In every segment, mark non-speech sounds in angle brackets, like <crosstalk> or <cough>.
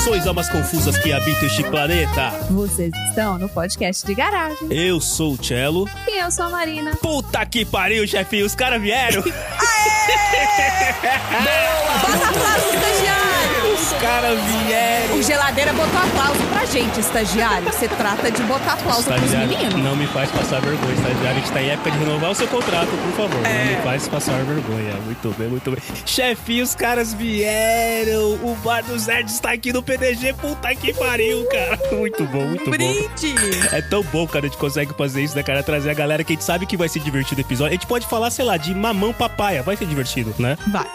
Saudações, almas confusas que habitam este planeta. Vocês estão no podcast de garagem. Eu sou o Cello. E eu sou a Marina. Puta que pariu, chefinho, os caras vieram. <laughs> <laughs> Bota aplauso, estagiário! Os caras vieram. O geladeira botou aplauso pra gente, estagiário. Você trata de botar aplauso pros Estagiário, meninos. não me faz passar vergonha, estagiário. A gente tá em época de renovar o seu contrato, por favor. Não me faz passar vergonha. Muito bem, muito bem. Chefinho, os caras vieram. O Bar dos Nerds está aqui no PDG. Puta que pariu, cara. Muito bom, muito bom. Brinde! É tão bom, cara, a gente consegue fazer isso, né, cara? Trazer a galera que a gente sabe que vai ser divertido o episódio. A gente pode falar, sei lá, de mamão papaya. Vai ser divertido, né? Vai.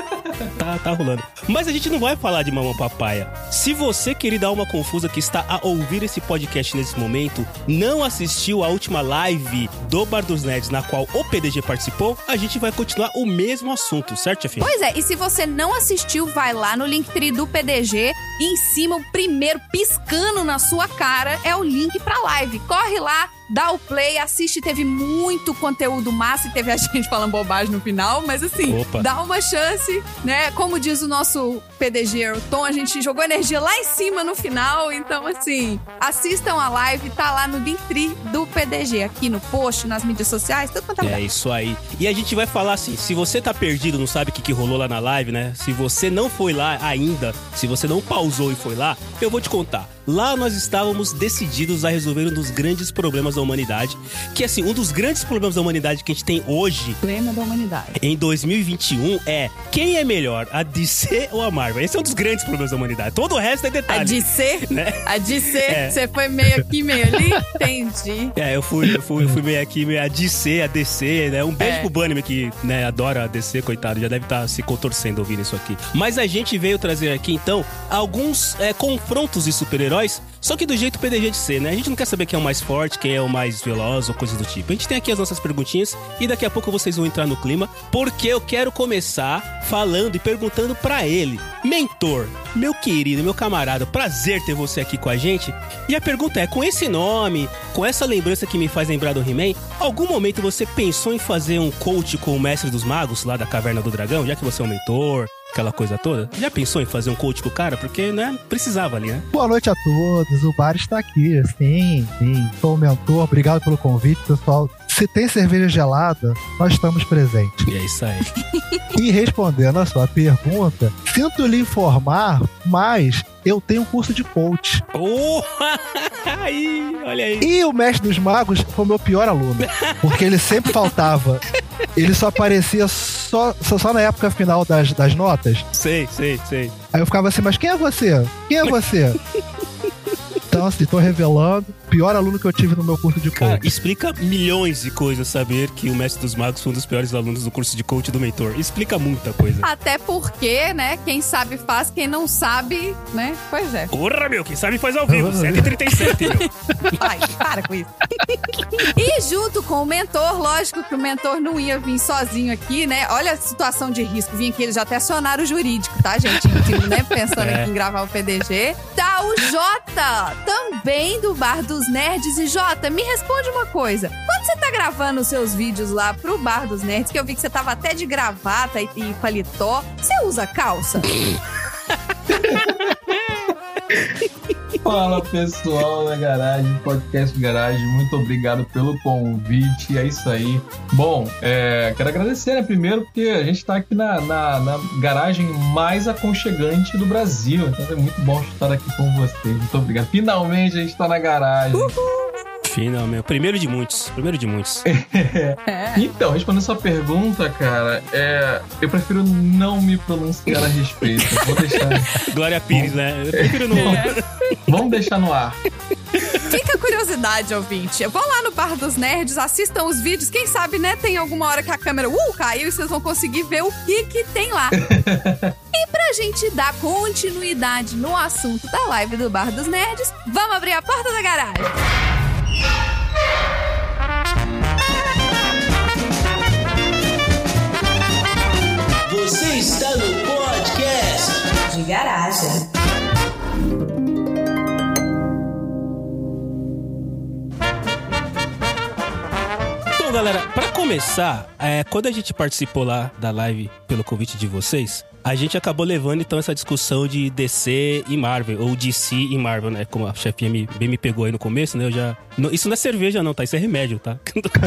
Tá, tá rolando. Mas a gente não vai falar de mamão papaya. Se você, querida alma confusa, que está a ouvir esse podcast nesse momento, não assistiu a última live do Bar dos Nerds, na qual o PDG participou, a gente vai continuar o mesmo assunto, certo, chefinho? Pois é, e se você não assistiu, vai lá no Linktree do PDG em cima o primeiro piscando na sua cara é o link pra live. Corre lá, dá o play, assiste, teve muito conteúdo massa e teve a <laughs> gente falando bobagem no final, mas assim, Opa. dá uma chance, né? Como diz o nosso PDG, o Tom, a gente jogou energia lá em cima no final, então assim, assistam a live, tá lá no Linktree do PDG, aqui no post, nas mídias sociais, tudo quanto é É lugar. isso aí. E a gente vai falar assim: se você tá perdido, não sabe o que, que rolou lá na live, né? Se você não foi lá ainda, se você não pausou e foi lá, eu vou te contar. Lá nós estávamos decididos a resolver um dos grandes problemas da humanidade. Que assim, um dos grandes problemas da humanidade que a gente tem hoje. Problema da humanidade. Em 2021 é quem é melhor, a DC ou a Marvel? Esse é um dos grandes problemas da humanidade. Todo o resto é A detalhe. de ser, Né? a ser, É. você foi meio aqui, meio ali, entendi. É, eu fui, eu fui, eu fui meio aqui, meio a DC, a DC, né? Um beijo É. pro Bunnyman que, né, adora a DC, coitado, já deve estar se contorcendo ouvindo isso aqui. Mas a gente veio trazer aqui, então, alguns é, confrontos de super-heróis, só que do jeito PDG de ser, né? A gente não quer saber quem é o mais forte, quem é o mais veloz ou coisa do tipo. A gente tem aqui as nossas perguntinhas e daqui a pouco vocês vão entrar no clima, porque eu quero começar falando e perguntando pra ele, mentor, meu querido, meu camarada, prazer ter você aqui com a gente. E a pergunta é, com esse nome, com essa lembrança que me faz lembrar do He-Man, algum momento você pensou em fazer um coach com o Mestre dos Magos lá da Caverna do Dragão, já que você é um mentor, aquela coisa toda? Já pensou em fazer um coach com o cara? Porque, né, precisava ali, né? Boa noite a todos, o bar está aqui, sim, sim. Sou o mentor, obrigado pelo convite, pessoal. Se tem cerveja gelada, nós estamos presentes. E é isso aí. <laughs> E respondendo a sua pergunta, sinto lhe informar, mas eu tenho um curso de coach. Oh! <laughs> aí, olha aí. E o mestre dos magos foi o meu pior aluno, porque ele sempre faltava. <laughs> Ele só aparecia só, só, só na época final das, das notas. Sei, sei, sei. Aí eu ficava assim, mas quem é você? Quem é você? <laughs> Então, assim, tô revelando. Pior aluno que eu tive no meu curso de Cara, coach. explica milhões de coisas saber que o Mestre dos Magos foi um dos piores alunos do curso de coach do mentor. Explica muita coisa. Até porque, né, quem sabe faz, quem não sabe, né? Pois é. Porra, meu, quem sabe faz ao vivo. 7h37, meu. <laughs> Ai, para com isso. e junto com o mentor, lógico que o mentor não ia vir sozinho aqui, né? Olha a situação de risco. Vim aqui, eles já até acionaram o jurídico, tá, gente? Enfim, né? Pensando É. aqui em gravar o PDG. Tá o Jota, também do Bar dos Nerds. E Jota, me responde uma coisa. Quando você tá gravando os seus vídeos lá pro Bar dos Nerds, que eu vi que você tava até de gravata e, e paletó, você usa calça? <laughs> Fala pessoal da Garagem, podcast Garagem, muito obrigado pelo convite, é isso aí. Bom, é, quero agradecer, né, primeiro, porque a gente tá aqui na, na, na garagem mais aconchegante do Brasil, então é muito bom estar aqui com vocês, muito obrigado. Finalmente a gente tá na garagem. Finalmente. Primeiro de muitos. Primeiro de muitos. É. <laughs> Então, respondendo sua pergunta, cara, é, eu prefiro não me pronunciar a respeito, vou deixar, <laughs> Glória Pires, né? Eu prefiro não. vamos deixar no ar. Fica a curiosidade, ouvinte. Vão lá no Bar dos Nerds, assistam os vídeos. Quem sabe, né, tem alguma hora que a câmera uh, caiu e vocês vão conseguir ver o que que tem lá. <laughs> e pra gente dar continuidade no assunto da live do Bar dos Nerds, vamos abrir a porta da garagem. Você está no podcast de garagem. galera, pra começar, é, quando a gente participou lá da live pelo convite de vocês, A gente acabou levando então essa discussão de DC e Marvel, ou DC e Marvel, né? Como a chefinha me, bem me pegou aí no começo, né? Eu já. Não, isso não é cerveja, não, tá? Isso é remédio, tá?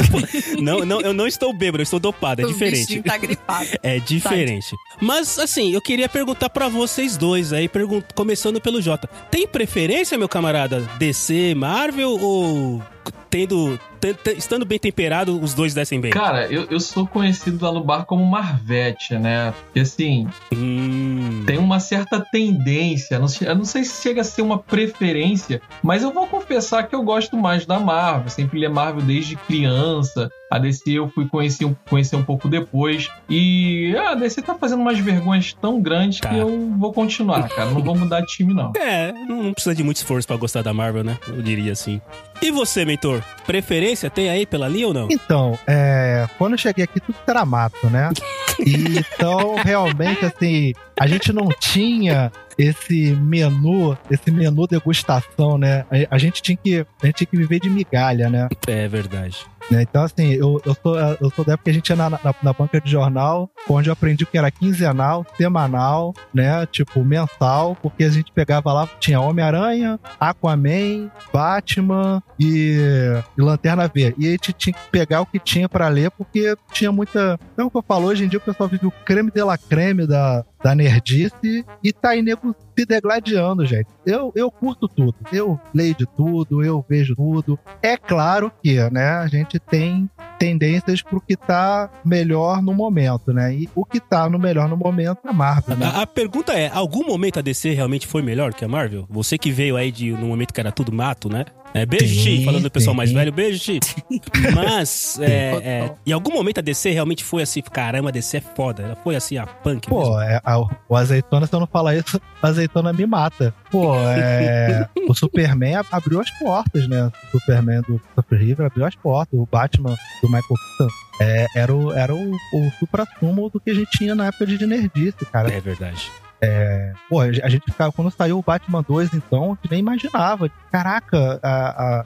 <laughs> não, não, eu não estou bêbado, eu estou dopado, é o diferente. tá gripado. <laughs> É diferente. Mas, assim, eu queria perguntar pra vocês dois aí, pergun- começando pelo Jota. Tem preferência, meu camarada, DC, Marvel ou tendo, te- te- estando bem temperado, os dois descem bem? Cara, eu, eu sou conhecido lá no bar como Marvete, né? Porque assim, Hum, tem uma certa tendência, não sei- eu não sei se chega a ser uma preferência, mas eu vou confessar que eu gosto mais da Marvel. Sempre li Marvel desde criança. A DC eu fui conhecer, um- conhecer um pouco depois. E ah, a DC tá fazendo umas vergonhas tão grandes Tá. que eu vou continuar, cara. Não vou mudar de time, não. <laughs> É, não, precisa de muito esforço pra gostar da Marvel, né? Eu diria assim. E você, mentor? Preferência tem aí pela linha ou não? Então, é, quando eu cheguei aqui, tudo era mato, né? <laughs> E, então, realmente, assim, a gente não tinha esse menu, esse menu degustação, né? A, a gente tinha que, a gente tinha que viver de migalha, né? É verdade. Né? Então, assim, eu, eu, sou, eu sou da época que a gente ia na, na, na banca de jornal, onde eu aprendi que era quinzenal, semanal, né? Tipo, mensal, porque a gente pegava lá, tinha Homem-Aranha, Aquaman, Batman e, e Lanterna Verde. E a gente tinha que pegar o que tinha pra ler, porque tinha muita. Então, o que eu falo, hoje em dia o pessoal vive o creme de la creme da, da nerdice e tá aí nego se degladiando, gente. Eu, eu curto tudo. Eu leio de tudo, eu vejo tudo. É claro que, né, a gente tem tendências pro que tá melhor no momento, né? E o que tá no melhor no momento é Marvel, né? A, a pergunta é: algum momento a DC realmente foi melhor que a Marvel? Você que veio aí de no momento que era tudo mato, né? É, beijo, Chi, falando do pessoal mais velho, beijo, Chi. Mas, <laughs> é, é, em algum momento a DC realmente foi assim, caramba, a DC é foda. Ela foi assim, a punk. Pô, é, a- o azeitona, se eu não falar isso, o azeitona me mata. Pô, é, o Superman ab- abriu as portas, né? O Superman do Christopher Reeve abriu as portas. O Batman do Michael Keaton é, era, o, era o, o supra-sumo do que a gente tinha na época de nerdice, cara. É verdade. Pô, a gente ficava, quando saiu o Batman 2, então, a gente nem imaginava. Caraca, a, a, a-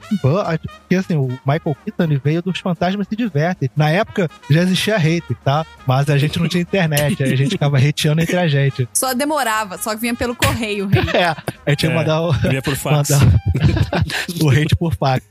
porque assim, o Michael Keaton veio dos Fantasmas Se Divertem. Na época já existia hate, tá? Mas a gente não tinha internet, aí a gente ficava hateando entre a gente. <laughs> Só demorava, só que vinha pelo correio, rei. É, a gente ia É. mandar o, Vinha por fax. <laughs> mandar o hate por fax.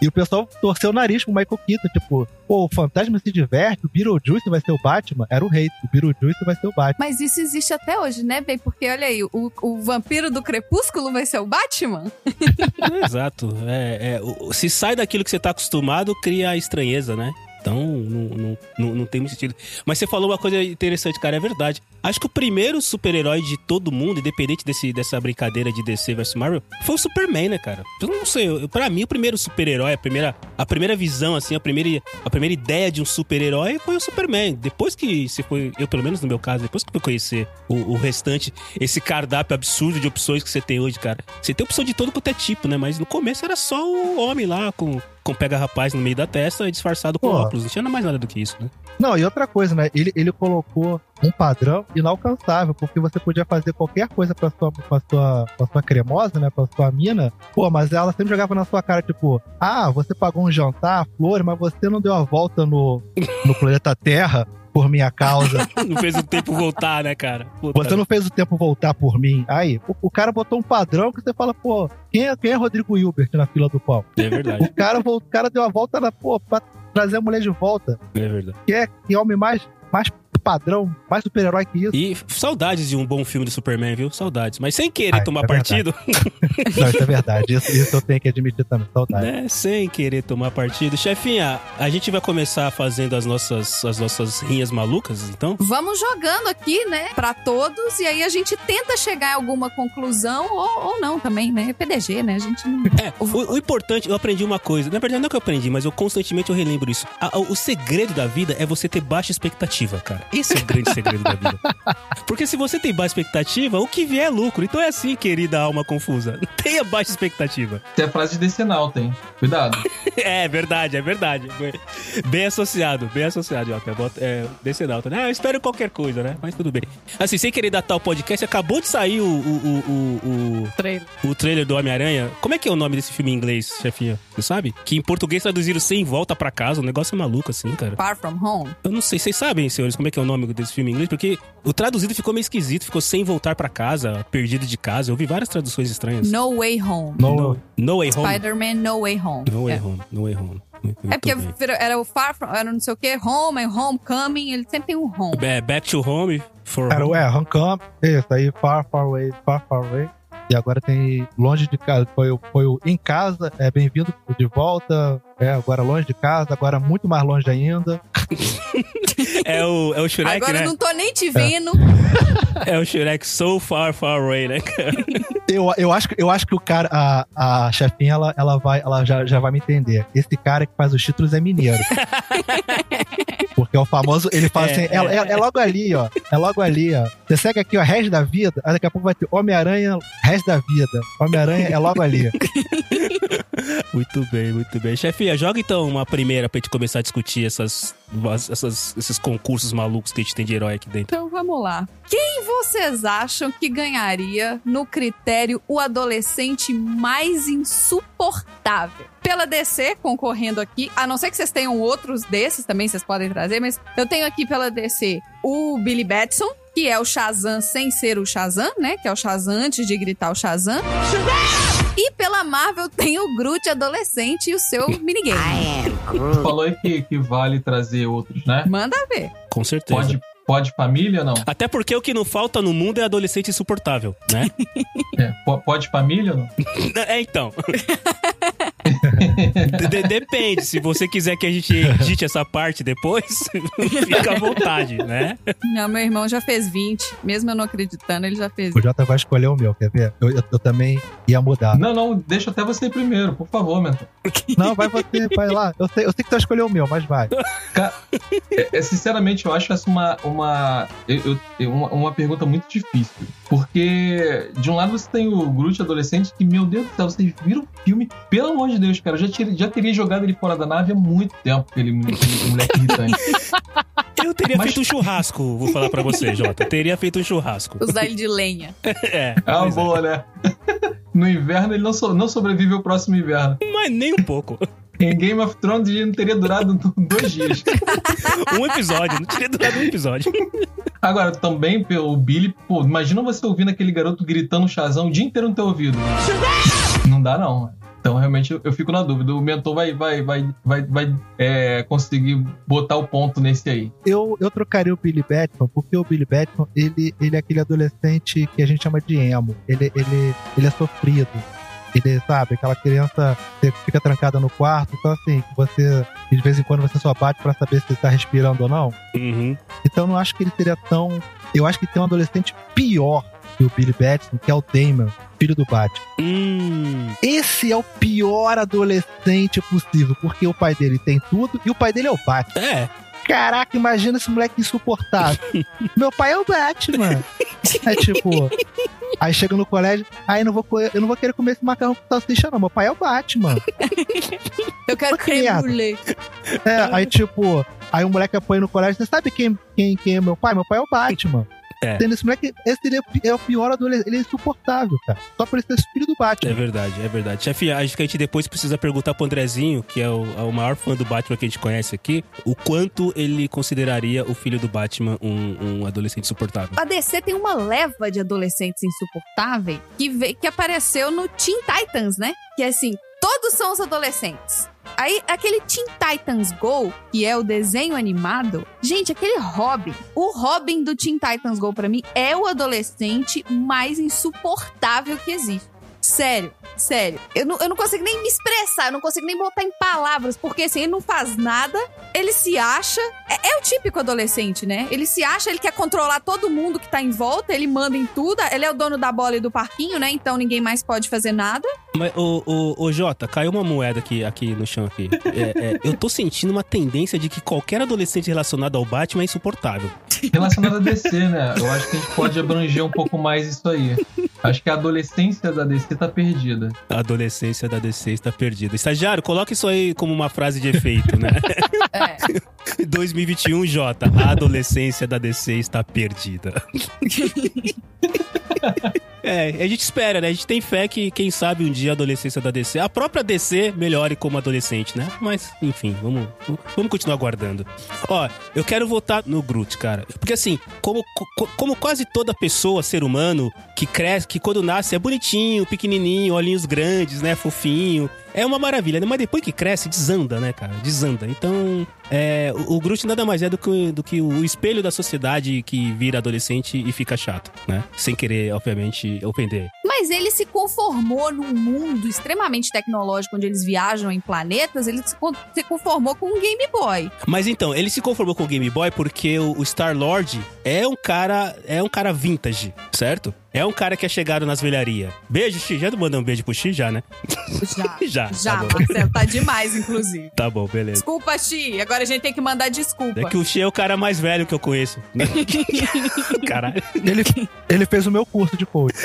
E o pessoal torceu o nariz com o Michael Keaton, tipo, pô, o fantasma se diverte, o Beetlejuice vai ser o Batman. Era o hate, o Beetlejuice vai ser o Batman. Mas isso existe até hoje, né, Bey? Porque olha aí, o, o vampiro do crepúsculo vai ser o Batman? <laughs> Exato. É, é, se sai daquilo que você tá acostumado, cria estranheza, né? Então, não, não, não, não tem muito sentido. Mas você falou uma coisa interessante, cara, é verdade. Acho que o primeiro super-herói de todo mundo, independente desse, dessa brincadeira de DC vs Marvel, foi o Superman, né, cara? Eu não sei, eu, pra mim, o primeiro super-herói, a primeira, a primeira visão, assim, a primeira, a primeira ideia de um super-herói foi o Superman. Depois que se foi, eu pelo menos no meu caso, depois que eu conhecer o, o restante, esse cardápio absurdo de opções que você tem hoje, cara. Você tem opção de todo quanto é tipo, né? Mas no começo era só o homem lá com, com pega-rapaz no meio da testa e disfarçado com Pô. óculos. Não tinha mais nada do que isso, né? Não, e outra coisa, né? Ele, ele colocou um padrão inalcançável, porque você podia fazer qualquer coisa com a sua, com a sua, com a sua cremosa, né? Com a sua mina. Pô, mas ela sempre jogava na sua cara, tipo, ah, você pagou um jantar, flores, mas você não deu a volta no, no planeta Terra por minha causa. <laughs> Não fez o tempo voltar, né, cara? Puta Você não fez o tempo voltar por mim. Aí, o, o cara botou um padrão que você fala, pô, quem é, quem é Rodrigo Hilbert na fila do pau? É verdade, <laughs> O cara, o cara deu a volta na, pô, pra trazer a mulher de volta. é verdade. Que é que homem mais, mais padrão, mais super-herói que isso. E saudades de um bom filme do Superman, viu? Saudades. Mas sem querer Ai, tomar é partido, <laughs> Não, isso é verdade. Isso, isso eu tenho que admitir também. Saudade. né? Sem querer tomar partido. Chefinha, a gente vai começar fazendo as nossas, as nossas rinhas malucas, então? Vamos jogando aqui, né, pra todos, e aí a gente tenta chegar a alguma conclusão, ou, ou não também, né? É PDG, né? A gente não. É, o, o importante, eu aprendi uma coisa. Na verdade, não é que eu aprendi, mas eu constantemente eu relembro isso. A- a- o segredo da vida é você ter baixa expectativa, cara. Esse é o grande segredo da vida. Porque se você tem baixa expectativa, o que vier é lucro. Então é assim, querida alma confusa. <laughs> Tenha baixa expectativa. Isso é frase de decenalta, hein? Cuidado. <laughs> É verdade, é verdade. Bem associado, bem associado. Bota- É, decenalta, né? Ah, eu espero qualquer coisa, né? Mas tudo bem. Assim, sem querer datar o podcast, acabou de sair o, o, o, o, o- Trailer. o trailer do Homem-Aranha. Como é que é o nome desse filme em inglês, chefinha? Você sabe? Que em português traduziram sem volta pra casa. Um negócio maluco assim, cara. Far From Home. Eu não sei. Vocês sabem, senhores, como é que é que é o nome desse filme em inglês, porque o traduzido ficou meio esquisito, ficou sem voltar pra casa, perdido de casa. Eu vi várias traduções estranhas. No Way Home. No, No Way Home. Spider-Man No Way Home. No Way É. Home. No Way Home. É porque bem. era o Far From, era não sei o que, Home, Homecoming, ele sempre tem um home. É, Back to Home. For Era, home. é, Homecoming, isso aí, Far, Far Away, Far, Far Away. E agora tem Longe de Casa, foi, o- foi o Em Casa, é Bem-vindo de Volta, é, agora Longe de Casa, agora muito mais longe ainda. É o, é o Shrek, Agora né? eu não tô nem te vendo. É o Shrek So Far, Far Away, né, cara? Eu, eu, acho, que- eu acho que o cara, a, a chefinha, ela, ela, vai, ela já, já vai me entender. Esse cara que faz os títulos é mineiro. <laughs> Porque é o famoso, ele fala É, assim, é, é- é logo ali, ó. É logo ali, ó. Você segue aqui, ó, resto da vida, aí daqui a pouco vai ter Homem-Aranha, resto da vida. Homem-Aranha é logo ali. <laughs> Muito bem, muito bem. Chefinha, joga então uma primeira pra gente começar a discutir essas, essas- esses concursos malucos que a gente tem de herói aqui dentro. Então vamos lá. Quem vocês acham que ganharia no critério o adolescente mais insuportável? Pela DC, concorrendo aqui, a não ser que vocês tenham outros desses também, vocês podem trazer, mas eu tenho aqui pela DC o Billy Batson, que é o Shazam sem ser o Shazam, né? Que é o Shazam antes de gritar o Shazam. E pela Marvel tem o Groot adolescente e o seu minigame. Tu falou aí que, que vale trazer outros, né? Manda ver. Com certeza. Pode, pode família ou não? Até porque o que não falta no mundo é adolescente insuportável, né? É, po- pode família ou não? <laughs> é, então. <laughs> De- depende. Se você quiser que a gente edite essa parte depois, <laughs> fica à vontade, né? Não, meu irmão já fez 20. Mesmo eu não acreditando, ele já fez O Jota vai escolher o meu, quer ver? Eu, eu, eu também ia mudar. Não, não, deixa até você primeiro, por favor, mentor. Não, vai você, vai lá. Eu sei, eu sei que tu vai escolher o meu, mas vai. Cara, é, é, sinceramente, eu acho essa uma, uma, eu- eu- uma, uma pergunta muito difícil. Porque, de um lado, você tem o Groot adolescente, que, meu Deus do céu, vocês viram o filme? Pelo amor de Deus, cara, eu já, tir- já teria jogado ele fora da nave há muito tempo, aquele, aquele moleque irritante. <laughs> Eu teria Mas- feito um churrasco, vou falar pra você, Jota. Eu teria feito um churrasco. usar ele de lenha. <laughs> É. Ah, pois é. boa, né? <laughs> No inverno, ele não, so- não sobrevive ao próximo inverno. Mas nem um pouco. <laughs> Em Game of Thrones, não teria durado <laughs> dois dias. Um episódio, não teria durado um episódio. Agora, também, pelo Billy, pô, imagina você ouvindo aquele garoto gritando Shazam o dia inteiro no teu ouvido. Não dá, não. Então, realmente, eu- eu fico na dúvida. O mentor vai, vai, vai, vai, vai é, conseguir botar o ponto nesse aí. Eu, eu trocaria o Billy Batman, porque o Billy Batman, ele, ele é aquele adolescente que a gente chama de emo. Ele, ele, ele é sofrido. Ele, sabe, aquela criança que fica trancada no quarto. Então, assim, você, de vez em quando, você só bate pra saber se você tá respirando ou não. Uhum. Então, eu não acho que ele seria tão. Eu acho que tem um adolescente pior que o Billy Batman, que é o Damon, filho do Batman. Hum. Esse é o pior adolescente possível, porque o pai dele tem tudo e o pai dele é o Batman. É. Caraca, imagina esse moleque insuportável. <laughs> Meu pai é o Batman. É tipo. Aí chega no colégio, aí não vou, eu não vou querer comer esse macarrão com salsicha, não. Meu pai é o Batman. <laughs> Eu quero Que creme. É, aí tipo, aí o moleque apanha no colégio, você sabe quem, quem, quem é meu pai? Meu pai é o Batman. É. Entendeu? Esse moleque, esse ele é, é o pior adolescente, ele é insuportável, cara. Só por ele ser filho do É Batman. verdade, é verdade. Chefe, acho que a gente depois precisa perguntar pro Andrezinho, que é o, é o maior fã do Batman que a gente conhece aqui, o quanto ele consideraria o filho do Batman um, um adolescente suportável. A DC tem uma leva de adolescentes insuportáveis que, ve- que apareceu no Teen Titans, né? Que é assim, todos são os adolescentes. Aí, aquele Teen Titans Go, que é o desenho animado, gente, aquele Robin, o Robin do Teen Titans Go pra mim é o adolescente mais insuportável que existe. Sério, sério. Eu não, eu não consigo nem me expressar, eu não consigo nem botar em palavras, porque assim, ele não faz nada, ele se acha. É, é o típico adolescente, né? Ele se acha, ele quer controlar todo mundo que tá em volta, ele manda em tudo, ele é o dono da bola e do parquinho, né? Então ninguém mais pode fazer nada. Mas, ô, ô, ô, Jota, caiu uma moeda aqui, aqui no chão aqui. É, é, eu tô sentindo uma tendência de que qualquer adolescente relacionado ao Batman é insuportável. Relacionado a DC, né? Eu acho que a gente pode abranger um pouco mais isso aí. Acho que a adolescência da DC tá perdida. A adolescência da DC está perdida. Estagiário, coloca isso aí como uma frase de efeito, né? <laughs> É. <laughs> 2021, Jota, a adolescência da DC está perdida. <laughs> É, a gente espera, né? A gente tem fé que, quem sabe, um dia a adolescência da DC, a própria DC melhore como adolescente, né? Mas, enfim, vamos, vamos continuar aguardando. Ó, eu quero votar no Groot, cara. Porque assim, como, co- como quase toda pessoa, ser humano, que cresce, que quando nasce é bonitinho, pequenininho, olhinhos grandes, né? Fofinho. É uma maravilha, né? Mas depois que cresce, desanda, né, cara? Desanda. Então, é, o, o Groot nada mais é do que, do que o espelho da sociedade que vira adolescente e fica chato, né? Sem querer, obviamente, opened it Mas ele se conformou num mundo extremamente tecnológico, onde eles viajam em planetas, ele se con- se conformou com um Game Boy. Mas então, ele se conformou com o Game Boy porque o, o Star-Lord é um cara, é um cara vintage, certo? É um cara que é chegado nas velharias. Beijo, X. Já mandou um beijo pro X já, né? Já. <laughs> Já, Já, tá. Marcelo, tá demais, inclusive. Tá bom, beleza. Desculpa, Xi. Agora a gente tem que mandar desculpa. É que o X é o cara mais velho que eu conheço. <laughs> Caralho. Ele, ele fez o meu curso de coach. <laughs>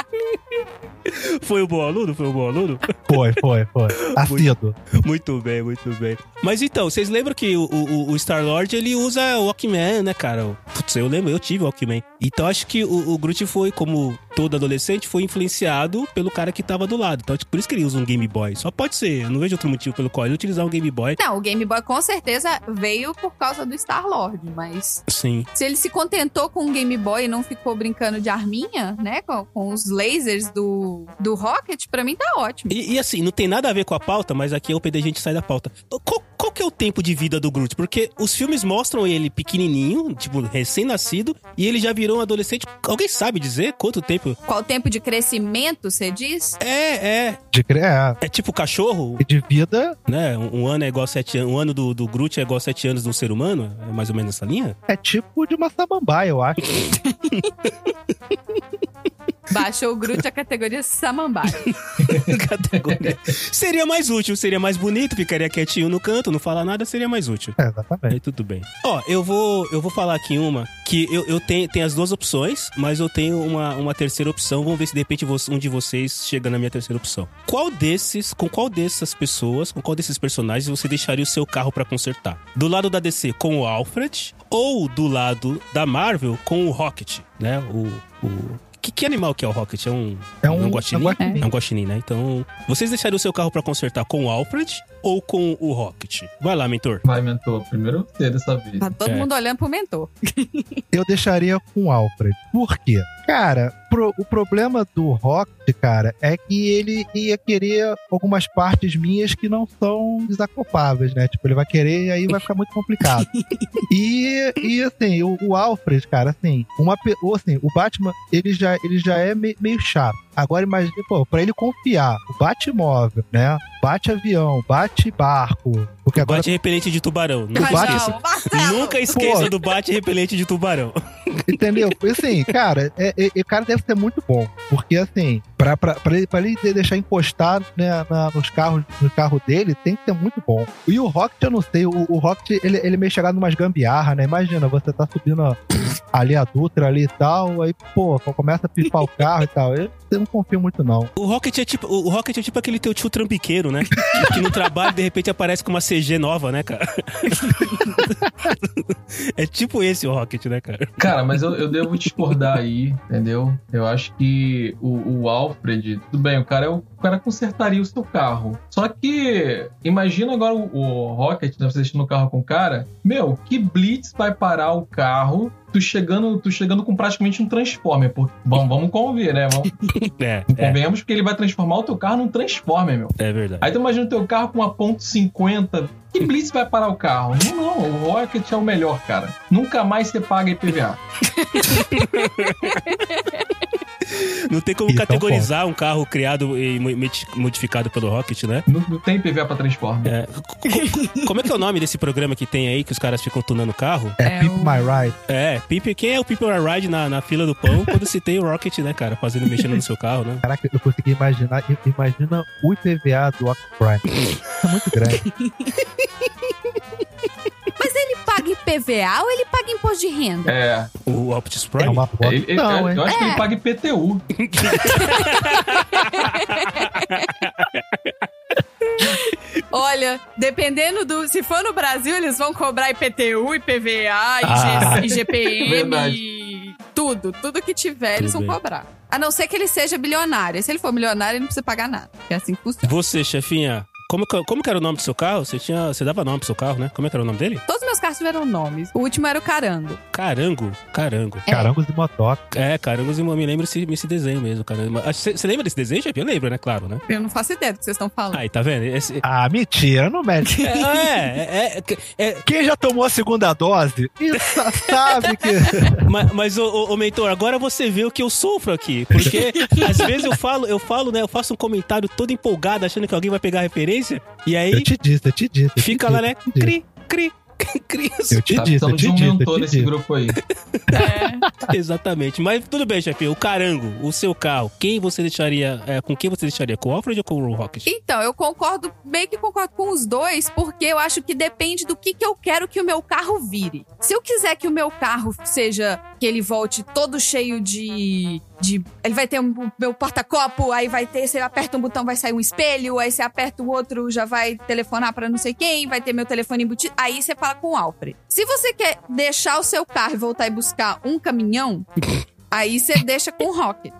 <laughs> Foi um bom aluno? Foi um bom aluno? <laughs> Foi, foi, foi. Assíduo. Muito bem, muito bem. Mas então, vocês lembram que o, o, o Star-Lord, ele usa o Walkman, né, cara? Putz, eu lembro, eu tive o Walkman. Então acho que o, o Groot foi, como todo adolescente, foi influenciado pelo cara que tava do lado. Então acho que por isso que ele usa um Game Boy. Só pode ser, eu não vejo outro motivo pelo qual ele utilizar um Game Boy. Não, o Game Boy com certeza veio por causa do Star-Lord, mas Sim. se ele se contentou com o Game Boy e não ficou brincando de arminha, né, com, com os lasers do, do Rocket, pra mim tá ótimo. E, e assim, não tem nada a ver com a pauta, mas aqui é o PD a gente sai da pauta. Qual, qual que é o tempo de vida do Groot? Porque os filmes mostram ele pequenininho, tipo, recém-nascido, e ele já virou um adolescente. Alguém sabe dizer quanto tempo? Qual o tempo de crescimento, você diz? É, é. De cre- é, É tipo cachorro, e de vida né? Um, um ano é igual a sete anos. Um ano do, do Groot é igual a sete anos de um ser humano? É mais ou menos essa linha? é tipo de uma samambaia, eu acho. <laughs> Baixou o Groot a categoria Samambaia. <laughs> Categoria. seria mais útil, seria mais bonito, ficaria quietinho no canto, não falar nada, seria mais útil. É, exatamente. Aí tudo bem. Ó, eu vou, eu vou falar aqui uma que eu, eu tenho, tenho as duas opções, mas eu tenho uma, uma terceira opção. Vamos ver se de repente um de vocês chega na minha terceira opção. Qual desses, com qual dessas pessoas, com qual desses personagens você deixaria o seu carro pra consertar? Do lado da DC com o Alfred ou do lado da Marvel com o Rocket, né? O, o que, que animal que é o Rocket? É um, É um, guaxinim? é um guaxinim. É um guaxinim, né? Então, vocês deixariam o seu carro pra consertar com o Alfred ou com o Rocket? Vai lá, mentor. Vai, mentor. Primeiro você dessa vez. Tá todo É. mundo olhando pro mentor. <laughs> Eu deixaria com o Alfred. Por quê? Cara, pro- o problema do Rocket, cara, é que ele ia querer algumas partes minhas que não são desacopáveis, né? Tipo, ele vai querer e aí vai ficar muito complicado. <laughs> e, e assim, o, o Alfred, cara, assim, uma, pe- ou, assim, o Batman, ele já, ele já é me- meio chato. Agora imagine, pô, pra ele confiar, o Batmóvel, né? Bate-avião, bate-barco. Porque agora Bate repelente de tubarão. Nunca esqueça. <laughs> Marcelo! Nunca esqueça Pô. do bate repelente de tubarão. <laughs> Entendeu? Assim, cara, é, é- o cara deve ser muito bom. Porque, assim, pra, pra, pra, ele, pra ele deixar encostado né, na- nos carros no carro dele, tem que ser muito bom. E o Rocket, eu não sei, o, o Rocket, ele, ele é meio chegado numas gambiarra, né? Imagina, você tá subindo ó, ali a Dutra ali e tal, aí, pô, começa a pifar o carro e tal. Eu, eu não confio muito, não. O Rocket é tipo, o Rocket é tipo aquele teu tio trambiqueiro, né? Que, que no trabalho de repente aparece com uma CG nova, né, cara? <laughs> é tipo esse o Rocket, né, cara? Cara, mas eu, eu devo discordar aí, entendeu? Eu acho que o, o Alfred, tudo bem, o cara, é o, o cara consertaria o seu carro. Só que, imagina agora o, o Rocket, né, você deixando o carro com o cara, meu, que blitz vai parar o carro, tu chegando, tu chegando com praticamente um Transformer, porque, vamos, vamos convir, né? Vamos, <laughs> É, é, convenhamos porque ele vai transformar o teu carro num Transformer, meu. é verdade. Aí tu imagina o teu carro com uma ponto .50. Que blitz vai parar o carro? Não, não. O Rocket é o melhor, cara. Nunca mais você paga IPVA. <laughs> Não tem como Então, categorizar um carro criado e modificado pelo Rocket, né? Não, não tem IPVA pra Transformer. É. Co- co- Como é que é o nome desse programa que tem aí que os caras ficam tunando o carro? É, É Pimp o- My Ride. É, Pipe, quem é o People Ride na, na fila do pão quando se tem o Rocket, né, cara? Fazendo, mexendo no seu carro, né? Caraca, eu consegui imaginar. Imagina o IPVA do Prime. é muito grande. <laughs> IPVA ou ele paga imposto de renda? É. O Optimus É Prime. uma boa ele- ele- opção, hein? eu acho que É. ele paga IPTU. <laughs> Olha, dependendo do. Se for no Brasil, eles vão cobrar IPTU, IPVA, Ah. IG, IGPM. E Tudo, tudo que tiver, eles Tudo vão bem. cobrar. A não ser que ele seja bilionário. Se ele for milionário, ele não precisa pagar nada. É assim que funciona. Você, chefinha, como, que- como que era o nome do seu carro? Você, tinha, você dava nome pro seu carro, né? Como é que era o nome dele? Todos os meus carros tiveram nomes. O último era o Carango. Carango. Carango. É. Carangos e motoca. É, Carangos, eu me lembro esse, esse desenho mesmo, caramba. Você lembra desse desenho, chefinha? Eu lembro, né? Claro, né? Eu não faço ideia do que vocês estão falando. Aí, tá vendo? Esse- Ah, mentira, não mete. é, é, é, é, Quem já tomou a segunda dose sabe que. <laughs> Mas, mas ô, ô, ô, mentor, agora você vê o que eu sofro aqui. Porque às vezes eu falo, eu falo, né? Eu faço um comentário todo empolgado, achando que alguém vai pegar a referência. E aí Eu te disse, eu te disse. eu te fica disse, lá, né? te. Cri, cri, <laughs> cri. Eu te Tá disse, eu te um disse, eu mentor te nesse disse. grupo aí. É. <laughs> Exatamente. Mas tudo bem, chefe. O carango, o seu carro, quem você deixaria. é, com quem você deixaria? Com o Alfred ou com o Rocket? Então, eu concordo, meio que concordo com os dois, porque eu acho que depende do que, que eu quero que o meu carro vire. Se eu quiser que o meu carro seja que ele volte todo cheio de. de ele vai ter um, meu porta-copo, aí vai ter, você aperta um botão, vai sair um espelho, aí você aperta o outro, já vai telefonar pra não sei quem, vai ter meu telefone embutido. Aí você fala com o Alfred. Se você quer deixar o seu carro e voltar e buscar um caminhão, <laughs> aí você deixa com o Rocket.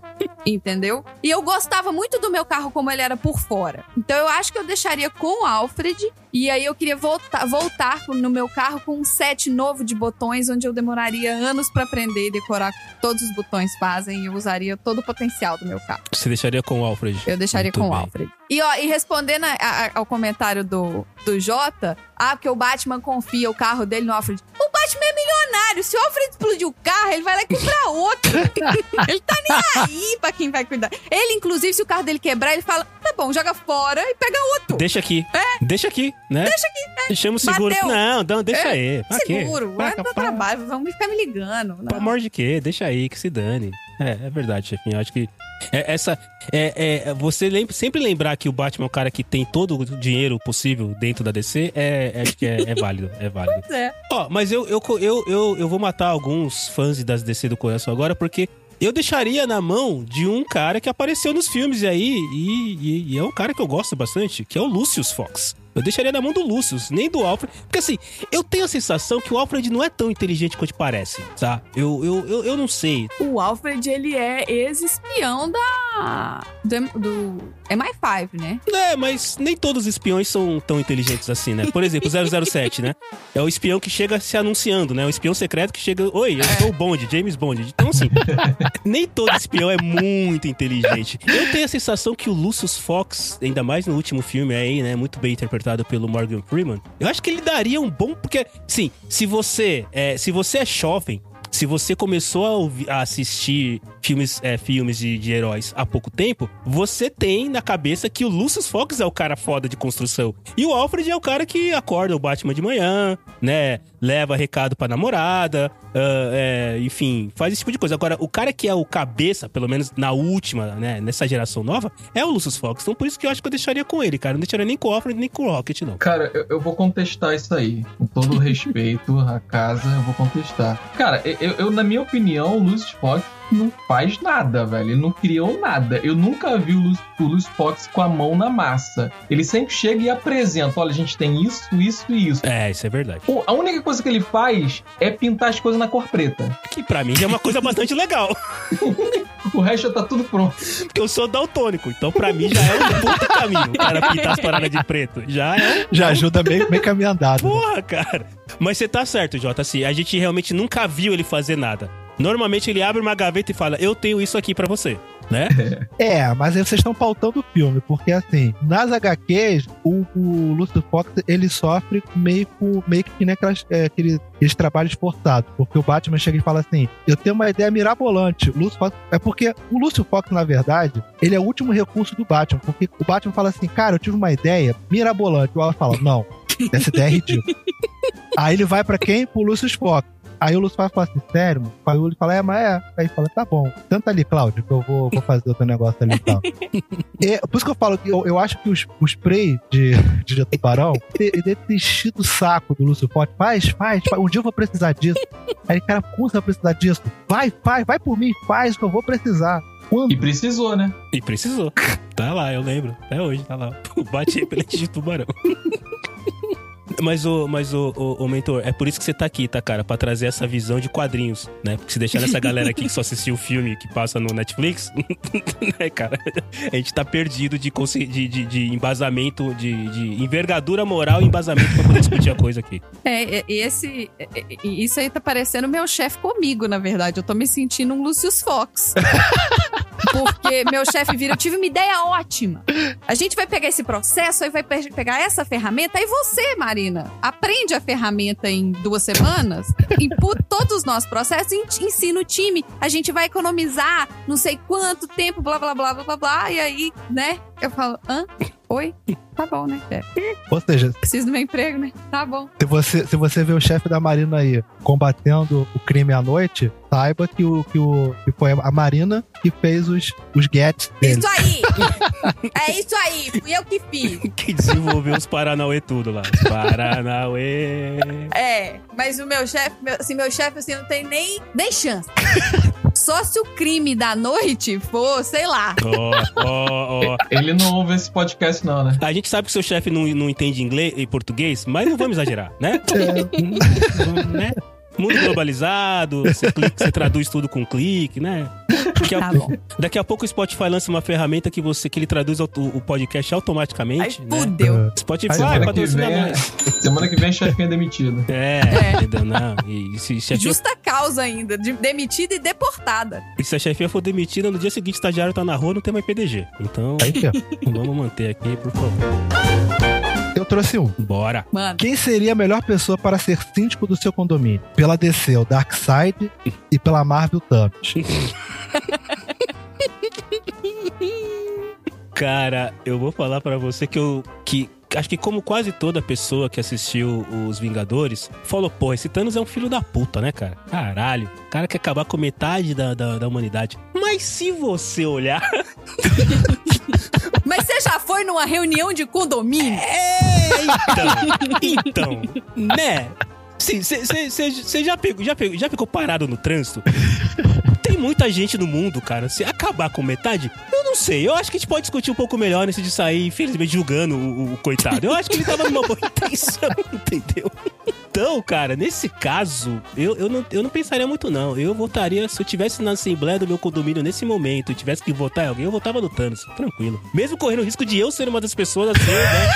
Entendeu? E eu gostava muito do meu carro como ele era por fora. Então eu acho que eu deixaria com o Alfred. E aí eu queria voltar, voltar no meu carro com um set novo de botões, onde eu demoraria anos pra aprender e decorar o todos os botões fazem. E eu usaria todo o potencial do meu carro. Você deixaria com o Alfred? Eu deixaria Muito com o bem. Alfred. E, ó, e respondendo a- a- ao comentário do, do Jota, ah, porque o Batman confia o carro dele no Alfred. O Batman é milionário. Se o Alfred explodir o carro, ele vai lá comprar outro. <laughs> ele tá nem aí pra quem vai cuidar. Ele, inclusive, se o carro dele quebrar, ele fala: tá bom, joga fora e pega outro. Deixa aqui. Deixa aqui, né? Deixa aqui. Deixamos seguro. Bateu. Não, não, deixa É, aí. Pra? Seguro, vai dar pra- trabalho, vão ficar me ligando. Pelo Não. amor de quê? Deixa aí, que se dane. É, é verdade, chefinho. Acho que é- essa. É, é- você lembra, sempre lembrar que o Batman é o cara que tem todo o dinheiro possível dentro da DC, é, é- acho que é, é válido. É <laughs> válido. Pois é. Ó, mas eu, eu, eu, eu, eu vou matar alguns fãs das DC do coração agora, porque eu deixaria na mão de um cara que apareceu nos filmes aí, e, e- e é um cara que eu gosto bastante, que é o Lucius Fox. Eu deixaria na mão do Lucius, nem do Alfred. Porque assim, eu tenho a sensação que o Alfred não é tão inteligente quanto parece, tá? Eu, eu, eu, eu não sei. O Alfred, ele é ex-espião da. Do, do MI5, né? É, mas nem todos os espiões são tão inteligentes assim, né? Por exemplo, o 007, né? É o espião que chega se anunciando, né? O espião secreto que chega. Oi, eu sou o Bond, James Bond. Então, assim, nem todo espião é muito inteligente. Eu tenho a sensação que o Lucius Fox, ainda mais no último filme aí, né? Muito bem interpretado pelo Morgan Freeman, eu acho que ele daria um bom. Porque, sim, se você é, se você é jovem. Se você começou a, ouvir- a assistir filmes, é, filmes de, de heróis há pouco tempo, você tem na cabeça que o Lucius Fox é o cara foda de construção. E o Alfred é o cara que acorda o Batman de manhã, né? Leva recado pra namorada, ah, é, enfim, faz esse tipo de coisa. Agora, o cara que é o cabeça, pelo menos na última, né? Nessa geração nova, é o Lucius Fox. Então por isso que eu acho que eu deixaria com ele, cara. Não deixaria nem com o Alfred, nem com o Rocket, não. Cara, eu, eu vou contestar isso aí. Com todo respeito à casa, eu vou contestar. Cara, eu, eu, na minha opinião, o Lucius Fox não faz nada, velho. Ele não criou nada. Eu nunca vi o Lucius Fox com a mão na massa. Ele sempre chega e apresenta: olha, a gente tem isso, isso e isso. É, isso é verdade. Pô, a única coisa que ele faz é pintar as coisas na cor preta. Que pra mim já é uma coisa <laughs> bastante legal. O resto já tá tudo pronto. Porque eu sou daltônico, então pra mim já é um puta caminho. O cara pintar as paradas de preto. Já é. Já ajuda meio, meio caminho andado. né? Porra, cara. Mas você tá certo, Jota. Assim, a gente realmente nunca viu ele fazer nada. Normalmente ele abre uma gaveta e fala: Eu tenho isso aqui pra você. Né? <laughs> É, mas aí vocês estão pautando o filme, porque assim, nas HQs, o, o Lucius Fox, ele sofre meio, meio que nem aquelas, é, aquele, aqueles trabalhos forçados, porque o Batman chega e fala assim, eu tenho uma ideia mirabolante, o Fox, é porque o Lucius Fox, na verdade, ele é o último recurso do Batman, porque o Batman fala assim, cara, eu tive uma ideia mirabolante, o Alan fala, não, essa ideia é ridícula. <laughs> aí ele vai pra quem? Pro Lucius Fox. Aí o Lúcio fala assim, sério? mano? Aí ele fala, é, mas é. Aí ele fala, tá bom. Tenta ali, Cláudio, que eu vou, vou fazer outro negócio ali e tal. <laughs> É, por isso que eu falo que eu, eu acho que os- o spray de, <laughs> de tubarão ele deve ter enchido o saco do Lúcio Forte. Faz, faz, faz. Um dia eu vou precisar disso. Aí, cara, como você vai precisar disso? Vai, faz, vai por mim, faz que eu vou precisar. Quando? E precisou, né? E precisou. Tá lá, eu lembro. Até hoje, tá lá. <laughs> Bate repelente de tubarão. Mas, o, mas o, o, o mentor, é por isso que você tá aqui, tá, cara? Pra trazer essa visão de quadrinhos, né? Porque se deixar nessa <laughs> galera aqui que só assistiu o filme que passa no Netflix, <laughs> né, cara? A gente tá perdido de, de, de, de embasamento, de, de envergadura moral e embasamento pra poder discutir a coisa aqui. É, é, esse, é, é, isso aí tá parecendo meu chefe comigo, na verdade. Eu tô me sentindo um Lucius Fox. <laughs> Porque meu chefe vira, eu tive uma ideia ótima. A gente vai pegar esse processo, aí vai pe- pegar essa ferramenta, aí você, Marina, aprende a ferramenta em duas semanas, imputa todos os nossos processos e en- ensina o time. A gente vai economizar não sei quanto tempo, blá, blá, blá, blá, blá, blá. E aí, né, eu falo, hã? Oi? Tá bom, né, chefe? Ou seja, Preciso do meu emprego, né? Tá bom. se você, se você vê o chefe da Marina aí combatendo o crime à noite, saiba que, o, que, o, que foi a Marina que fez os, os gets dele. Isso aí! é isso aí! Fui eu que fiz. <laughs> Que desenvolveu os Paranauê tudo lá. Os Paranauê. É, mas o meu chefe, meu, assim, meu chefe, assim, não tem nem, nem chance. <laughs> Só se o crime da noite for, sei lá. Ó, ó, ó. Ele não ouve esse podcast, não, né? A gente sabe que seu chefe não, não entende inglês e português, mas não vamos exagerar, né? <laughs> né? Mundo globalizado, você, clica, você traduz tudo com clique, né? Daqui a, Tá bom. daqui a pouco o Spotify lança uma ferramenta que você que ele traduz o, o podcast automaticamente, né? fudeu. Spotify Semana que vem, nós. semana que vem a chefinha é demitido. É, É. entendeu? Não. E se, se, Justa causa ainda, de- demitida e deportada. e se a chefia for demitida, no dia seguinte o estagiário tá na rua, não tem mais PDG. Então, Aí, ó. vamos manter aqui, por favor. Trouxe um. Bora. Mano, Quem seria a melhor pessoa para ser síndico do seu condomínio? Pela DC, o Darkseid e pela Marvel, Thanos. <laughs> Cara, eu vou falar pra você que eu. Que, acho que como quase toda pessoa que assistiu Os Vingadores, falou, pô, esse Thanos é um filho da puta, né, cara? Caralho. O cara quer acabar com metade da, da, da humanidade. Mas se você olhar. <laughs> mas você já foi numa reunião de condomínio? É, então. então, né? Você já, pegou, já, pegou, já ficou parado no trânsito? Tem muita gente no mundo, cara. Se acabar com metade, eu não sei. Eu acho que a gente pode discutir um pouco melhor nesse de sair, infelizmente, julgando o, o coitado. Eu acho que ele tava numa boa intenção, <laughs> entendeu? Então, cara, nesse caso, eu, eu, não, eu não pensaria muito, não. Eu votaria, se eu tivesse na Assembleia do meu condomínio nesse momento e tivesse que votar em alguém, eu votava no Thanos, tranquilo. Mesmo correndo o risco de eu ser uma das pessoas a ser, né?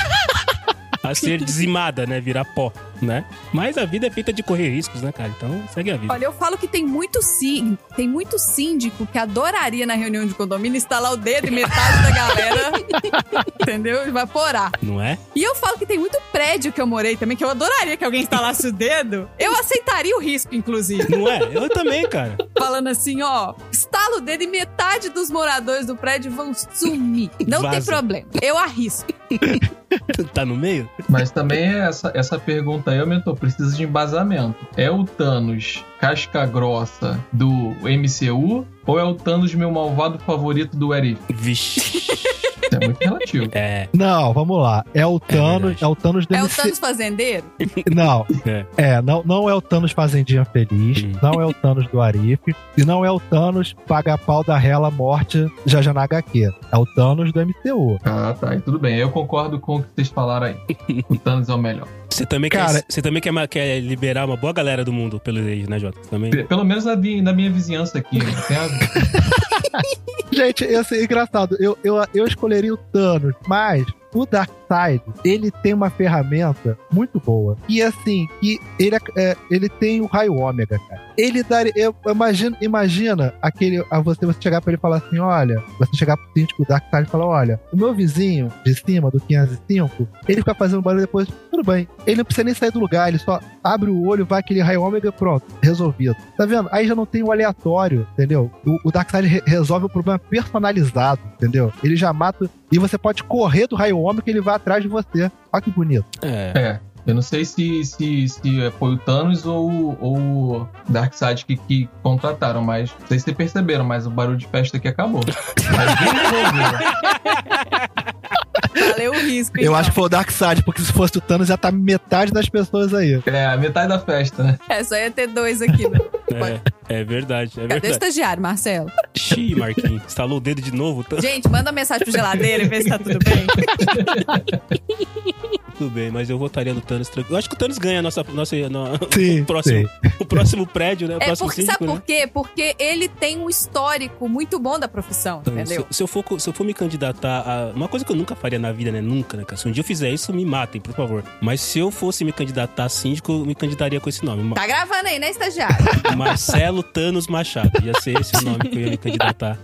<laughs> A ser dizimada, né? Virar pó, né? Mas a vida é feita de correr riscos, né, cara? Então segue a vida. Olha, eu falo que tem muito sim, tem muito síndico que adoraria na reunião de condomínio instalar o dedo e metade da galera, <laughs> entendeu? Evaporar. Não é? E eu falo que tem muito prédio que eu morei também, que eu adoraria que alguém instalasse o dedo. Eu aceitaria o risco, inclusive. Não é? Eu também, cara. Falando assim, ó, estala o dedo e metade dos moradores do prédio vão sumir. Não tem Vaza. problema. Eu arrisco. <laughs> Tá no meio? Mas também essa, essa pergunta aí aumentou, precisa de embasamento. É o Thanos casca grossa do MCU ou é o Thanos meu malvado favorito do What If? Vixe. Isso é muito relativo. É. Não, vamos lá. É o Thanos, verdade. é, o Thanos do É o Thanos fazendeiro? Não, É. é, não, não é o Thanos Fazendinha Feliz, Hum. não é o Thanos do Arif, e não é o Thanos paga pau da Rela Morte já já na HQ. É o Thanos do MCU. Ah, tá. E tudo bem. Eu concordo com o que vocês falaram aí. O Thanos é o melhor. Você também, Cara- quer, você também quer, quer liberar uma boa galera do mundo pelo ex, né, Jota? Você Também. Pelo menos na, na minha vizinhança aqui. né? <laughs> Gente, esse é engraçado. Eu, eu, eu escolheria o Thanos, mas o Darkseid, ele tem uma ferramenta muito boa. E assim, que ele, é- é, ele tem o raio ômega, cara. Ele daria. Eu, imagina, imagina aquele. A você, você chegar pra ele e falar assim: olha, você chegar pro síndico do Darkseid e falar: olha, o meu vizinho de cima do 505, ele fica fazendo barulho depois. Tudo bem. Ele não precisa nem sair do lugar, ele só abre o olho, vai aquele raio ômega, pronto, resolvido. Tá vendo? Aí já não tem o aleatório, entendeu? O, o Darkseid re- resolve o problema personalizado, entendeu? Ele já mata. E você pode correr do raio ômega que ele vai atrás de você. Olha que bonito. É. É. Eu não sei se, se, se foi o Thanos ou, ou o Darkseid que, que contrataram, mas não sei se vocês perceberam, mas o barulho de festa aqui acabou. <laughs> Valeu o risco. Eu então. acho que foi o Darkseid, porque se fosse o Thanos já tá metade das pessoas aí. É, metade da festa, né? É, só ia ter dois aqui, né? É, é verdade, é Cadê o verdade. estagiário, Marcelo? Xiii, Marquinhos. Instalou o dedo de novo. tá? Gente, manda mensagem pro geladeira e vê se tá tudo bem. <laughs> Tudo bem, mas eu votaria no Thanos tranquilo. Eu acho que o Thanos ganha a nossa, nossa, no- Sim, <laughs> o, próximo, sim. o próximo prédio, né? O É próximo porque, síndico, sabe né? por quê? Porque ele tem um histórico muito bom da profissão, Então, entendeu? Se, se eu for, se eu for me candidatar a. Uma coisa que eu nunca faria na vida, né? Nunca, né, cara? Se um dia eu fizer isso, me matem, por favor. Mas se eu fosse me candidatar a síndico, eu me candidaria com esse nome. Tá gravando aí, né, estagiário? <laughs> Marcelo Thanos Machado. Ia ser esse o nome que eu ia me candidatar.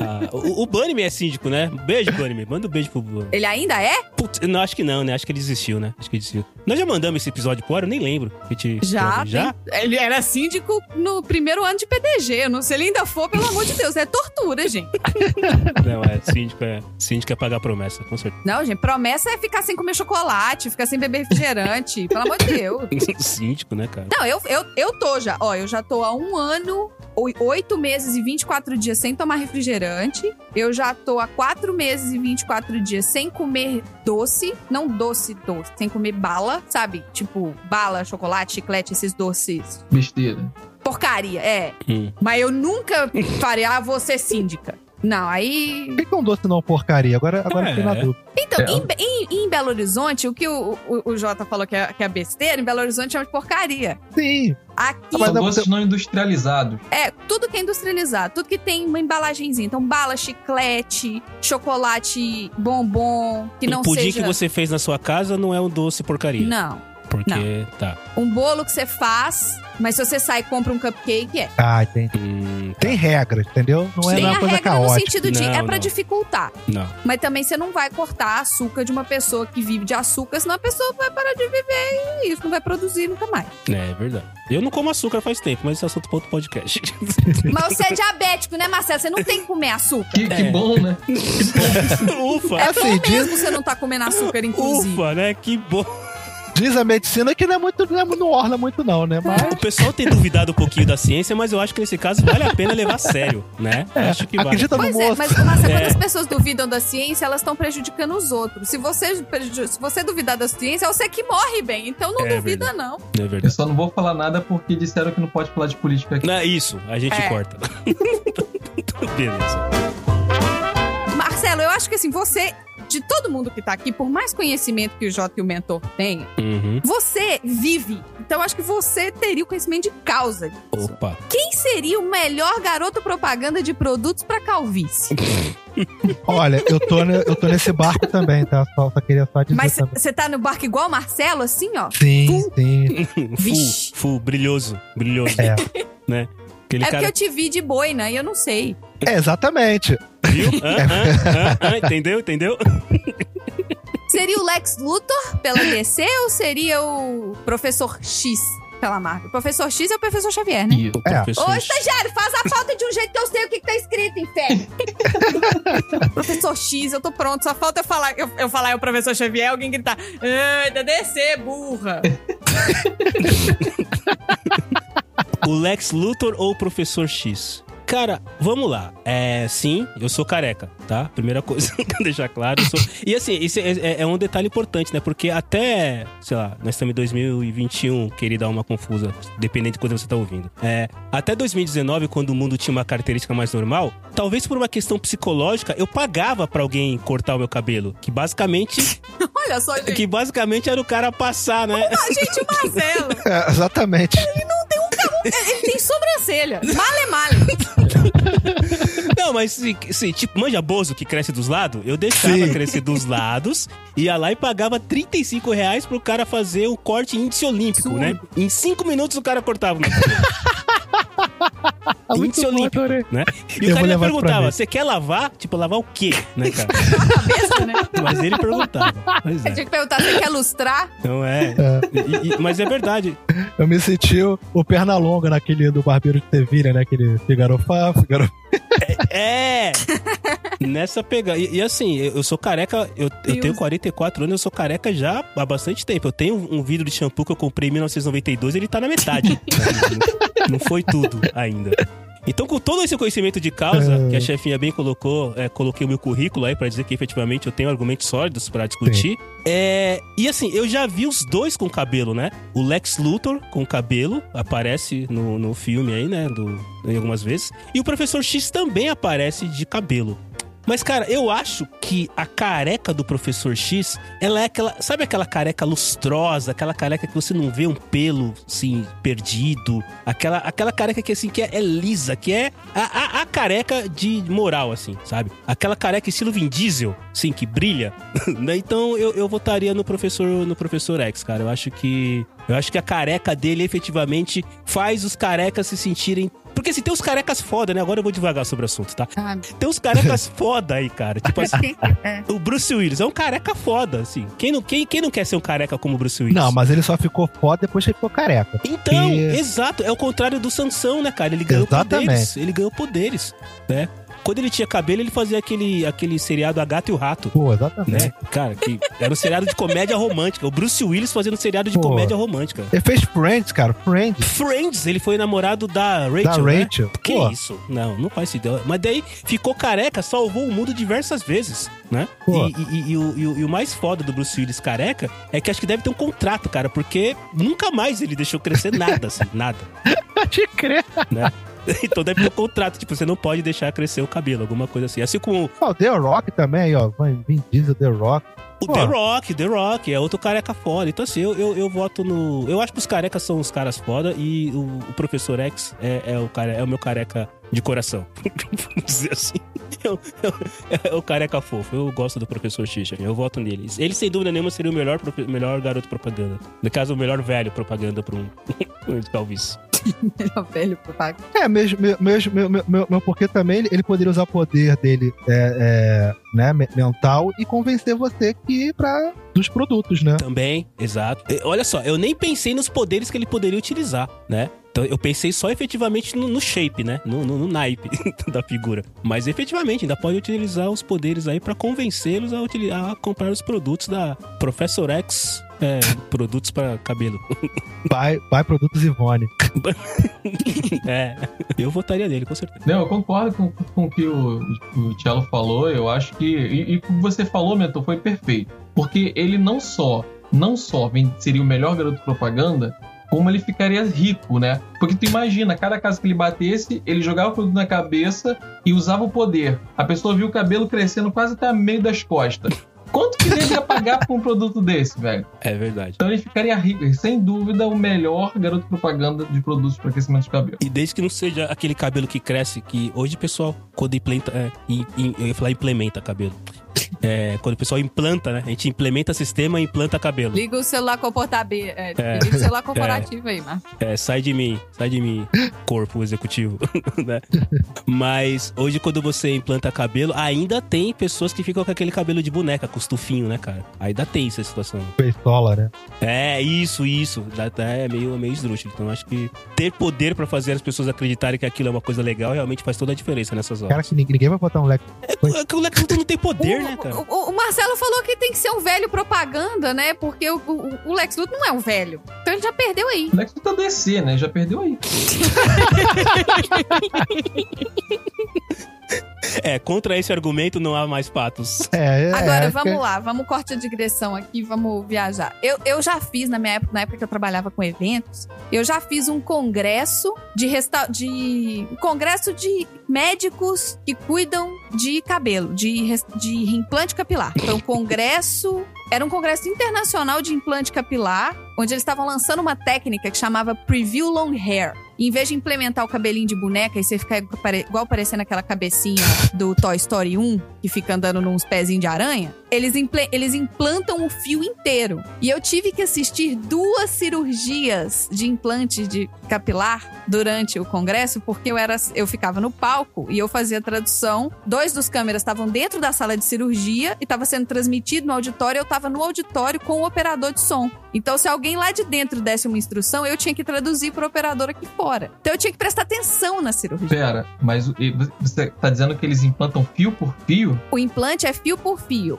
a- O, o Bunnyman é síndico, né? Beijo, Bunnyman. Manda um beijo pro Bunnyman. ele ainda é? Putz, não, acho que não, né? Acho que ele desistiu, né? Acho que ele desistiu. Nós já mandamos esse episódio pro ar, eu nem lembro. Gente- Já. Já? tem- Ele era síndico no primeiro ano de PDG. Não sei se ele ainda for, pelo amor de Deus. É tortura, gente. <laughs> Não, é. Síndico é, síndico é pagar promessa, com certeza. Não, gente. Promessa é ficar sem comer chocolate, ficar sem beber refrigerante. pelo amor de Deus. <laughs> síndico, né, cara? Não, eu, eu, eu tô já. Ó, eu já tô há um ano, oi- oito meses e 24 dias sem tomar refrigerante. Eu já tô há quatro meses e 24 dias sem comer doce. Não doce, doce. Sem comer bala, sabe? Tipo, bala, chocolate, chiclete, esses doces. Besteira. Porcaria, é. Hum. Mas eu nunca <laughs> farei, ah, vou ser síndica. Não, aí. Por que, que é um doce não porcaria? Agora, agora É. eu fiquei na dúvida. Então, É. em, em- em Belo Horizonte, o que o, o, o Jota falou que é, que é besteira, em Belo Horizonte chama de porcaria. Sim. Aqui. São dá doces não industrializados. É, tudo que é industrializado, tudo que tem uma embalagenzinha. Então, bala, chiclete, chocolate, bombom, que não o pudim seja... que você fez na sua casa não é um doce porcaria. Não. Porque, tá. Um bolo que você faz, mas se você sai e compra um cupcake, é. Ah, tem, Hum, tá. tem regras, entendeu? Não é tem uma a coisa regra no caótica. sentido de... Não, é pra não. dificultar. Não. Mas também você não vai cortar açúcar de uma pessoa que vive de açúcar, senão a pessoa vai parar de viver e isso não vai produzir nunca mais. É, é verdade. Eu não como açúcar faz tempo, mas esse é assunto para outro podcast. <laughs> Mas você é diabético, né, Marcelo? Você não tem que comer açúcar. Que, que É. bom, né? <laughs> Ufa! É Assim, bom diz- mesmo você não tá comendo açúcar, inclusive. Ufa, né? Que bom. Diz a medicina que não é muito, não, é, não orna muito, não, né? Mas. O pessoal tem duvidado um pouquinho da ciência, mas eu acho que nesse caso vale a pena levar a sério, né? É, acho que vale. acredita no Pois é, moço. mas Marcelo, É. quando as pessoas duvidam da ciência, elas estão prejudicando os outros. Se você, se você duvidar da ciência, é você que morre bem. Então não É duvida, não. É Eu verdade. só não vou falar nada porque disseram que não pode falar de política aqui. Não, é isso, a gente É. corta. <laughs> Beleza. Marcelo, eu acho que assim, você, de todo mundo que tá aqui, por mais conhecimento que o Jota e o mentor tenham, Uhum. você vive. Então eu acho que você teria o conhecimento de causa. disso. Opa. Quem seria o melhor garoto propaganda de produtos pra calvície? <laughs> Olha, eu tô, ne- eu tô nesse barco também, tá? Só, só queria só dizer Mas você tá no barco igual o Marcelo, assim, ó? Sim, sim. <laughs> Vixe. Full, full, brilhoso, brilhoso. É. Né? Aquele é cara. porque eu te vi de boina e eu não sei. É, <laughs> exatamente. Viu? Hã? Hã? Hã? Entendeu? Entendeu? <laughs> Seria o Lex Luthor pela DC ou seria o Professor X pela Marvel? O Professor X é o Professor Xavier, né? E O É. professor. Ô, estagiário, faz a falta de um jeito que eu sei o que, que tá escrito, inferno. <laughs> professor X, eu tô pronto. Só falta eu falar, eu, eu falar é o professor Xavier, alguém gritar, ah, da DC, burra. O Lex Luthor ou o Professor X? Cara, vamos lá. É, sim, eu sou careca, tá? Primeira coisa que <laughs> eu deixar claro. eu sou- E assim, isso é, é- é um detalhe importante, né? Porque até, sei lá, nós estamos em 2021, queria dar uma confusa, dependendo de quando você tá ouvindo. É, até 2019, quando o mundo tinha uma característica mais normal, talvez por uma questão psicológica, eu pagava pra alguém cortar o meu cabelo. Que basicamente, <laughs> Olha só, gente. que basicamente era o cara passar, né? A gente, o Marcelo, <laughs> É, exatamente. ele tem sobrancelha. Male, male. <laughs> Não, mas se, se, tipo, manja bozo que cresce dos lados, eu deixava Sim. crescer dos lados, ia lá e pagava 35 reais pro cara fazer o corte índice olímpico, Absurdo. né? Em 5 minutos o cara cortava <laughs> <laughs> Muito índice bom, olímpico, né? E Eu o cara ainda perguntava, você quer lavar? Tipo, lavar o quê? Né, cara? <laughs> Cabeça, né? <laughs> Mas ele perguntava. Eu é. tinha que perguntar, você quer lustrar? Não é. E- e- mas é verdade. Eu me senti o, o Pernalonga naquele do Barbeiro de Sevilha, né? Aquele Figaro Fá, Figaro... É! <laughs> Nessa pegada. E, e assim, eu eu sou careca, eu, eu tenho 44 anos, eu sou careca já há bastante tempo. Eu tenho um vidro de shampoo que eu comprei em 1992, ele tá na metade. <laughs> Não foi tudo ainda. Então, com todo esse conhecimento de causa, É. que a chefinha bem colocou, é, coloquei o meu currículo aí pra dizer que efetivamente eu tenho argumentos sólidos pra discutir. É, e assim, eu já vi os dois com cabelo, né? O Lex Luthor com cabelo, aparece no, no filme aí, né? Do, em algumas vezes. E o Professor X também aparece de cabelo. Mas, cara, eu acho que a careca do professor X, ela é aquela. Sabe aquela careca lustrosa, aquela careca que você não vê um pelo, assim, perdido? Aquela, aquela careca que, assim, que é, é lisa, que é a, a, a careca de moral, assim, sabe? Aquela careca estilo Vin Diesel, sim, que brilha. <laughs> Né? então eu, eu votaria no professor, no professor X, cara. Eu acho que. Eu acho que a careca dele efetivamente faz os carecas se sentirem. Porque assim, tem os carecas foda, né? Agora eu vou devagar sobre o assunto, tá? Ah, Tem uns carecas <laughs> foda aí, cara. Tipo assim, <laughs> é. o Bruce Willis é um careca foda, assim. Quem não, quem, quem não quer ser um careca como o Bruce Willis? Não, mas ele só ficou foda depois que ele ficou careca. Então, E- exato. É o contrário do Sansão, né, cara? Ele ganhou Exatamente. poderes. Ele ganhou poderes, né? Quando ele tinha cabelo, ele fazia aquele, aquele seriado A Gata e o Rato. Pô, exatamente. Né? Cara, que era um seriado de comédia romântica. O Bruce Willis fazendo um seriado de Pô. comédia romântica. Ele fez Friends, cara. Friends. Friends, ele foi namorado da Rachel. Da né? Rachel. Que Pô. isso? Não, não faz ideia. Mas daí ficou careca, salvou o mundo diversas vezes, né? E, e- e- e o, e o- e o mais foda do Bruce Willis careca é que acho que deve ter um contrato, cara, porque nunca mais ele deixou crescer nada, assim, nada, <laughs> Pode crer. né? <laughs> Então deve ter um contrato, tipo, você não pode deixar crescer o cabelo, alguma coisa assim. Assim como Ó, o The Rock também, ó. Vin Diesel, The Rock. o Pô. The Rock, The Rock, é outro careca foda. Então assim, eu, eu, eu voto no... Eu acho que os carecas são os caras foda e o, o Professor X é, é o, cara, é o meu careca de coração. <laughs> Vamos dizer assim. Eu- eu- é o careca fofo. Eu gosto do Professor Xixa. Eu voto nele. Ele, sem dúvida nenhuma, seria o melhor, melhor garoto propaganda. No caso, o melhor velho propaganda pra um... <laughs> Talvez. <laughs> Melhor velho propaganda. É, mesmo, mesmo, meu, meu, meu, meu porque também ele, ele poderia usar o poder dele é, é, né, me- mental e convencer você que pra, dos produtos, né? Também, exato. E, Olha só, eu nem pensei nos poderes que ele poderia utilizar, né? Então eu pensei só efetivamente no, no shape, né? No, no, no naipe <laughs> da figura. Mas efetivamente ainda pode utilizar os poderes aí pra convencê-los a, utili- a comprar os produtos da Professor X. É, produtos pra cabelo. Pai, pai Produtos Ivone. <laughs> é, eu votaria nele, com certeza. Não, eu concordo com, com o que o, o Cello falou. Eu acho que. E, e o que você falou, Mentor, foi perfeito. Porque ele não só, não só vem- seria o melhor garoto propaganda, como ele ficaria rico, né? Porque tu imagina, cada casa que ele batesse, ele jogava o produto na cabeça e usava o poder. A pessoa viu o cabelo crescendo quase até meio das costas. Quanto que ele ia pagar por um produto desse, velho? É verdade. Então ele ficaria rico, sem dúvida, o melhor garoto propaganda de produtos para aquecimento de cabelo. E desde que não seja aquele cabelo que cresce, que hoje o pessoal, quando implanta. É, im- im- eu ia falar implementa cabelo. É, quando o pessoal implanta, né? A gente implementa sistema e implanta cabelo. Liga o celular comportativo. É, É. Liga o celular <laughs> corporativo aí, Marcos. É, sai de mim, sai de mim, corpo executivo, <laughs> né? Mas hoje, quando você implanta cabelo, ainda tem pessoas que ficam com aquele cabelo de boneca, com os tufinhos, né, cara? Ainda tem essa situação. Pistola, né? É, isso, isso. É meio, meio esdrúxulo. Então, acho que ter poder pra fazer as pessoas acreditarem que aquilo é uma coisa legal realmente faz toda a diferença nessas Cara, horas. que ninguém, ninguém vai botar um leque. É, é que o Luthor não tem poder, né, cara? O, o- Marcelo falou que tem que ser um velho propaganda, né? Porque o, o- o Lex Luthor não é um velho. Então ele já perdeu aí. O Lex tá DC, né? Já perdeu aí. <laughs> É, contra esse argumento não há mais patos. É, é, Agora, é, vamos lá, vamos corte a digressão aqui, vamos viajar. Eu, eu já fiz, na minha época, na época que eu trabalhava com eventos, eu já fiz um congresso de resta de um congresso de médicos que cuidam de cabelo, de, de implante capilar. Então, congresso. Era um congresso internacional de implante capilar, onde eles estavam lançando uma técnica que chamava Preview Long Hair. Em vez de implementar o cabelinho de boneca e você ficar igual pare- igual parecendo aquela cabecinha do Toy Story 1, que fica andando nos pezinhos de aranha, eles, imple- eles implantam o fio inteiro. E eu tive que assistir duas cirurgias de implante de capilar durante o congresso, porque eu era eu ficava no palco e eu fazia tradução. Dois dos câmeras estavam dentro da sala de cirurgia e estava sendo transmitido no auditório, eu estava no auditório com o operador de som. Então, se alguém lá de dentro desse uma instrução, eu tinha que traduzir para o operador aqui fora. Então, eu tinha que prestar atenção na cirurgia. Pera, mas você tá dizendo que eles implantam fio por fio? O implante é fio por fio.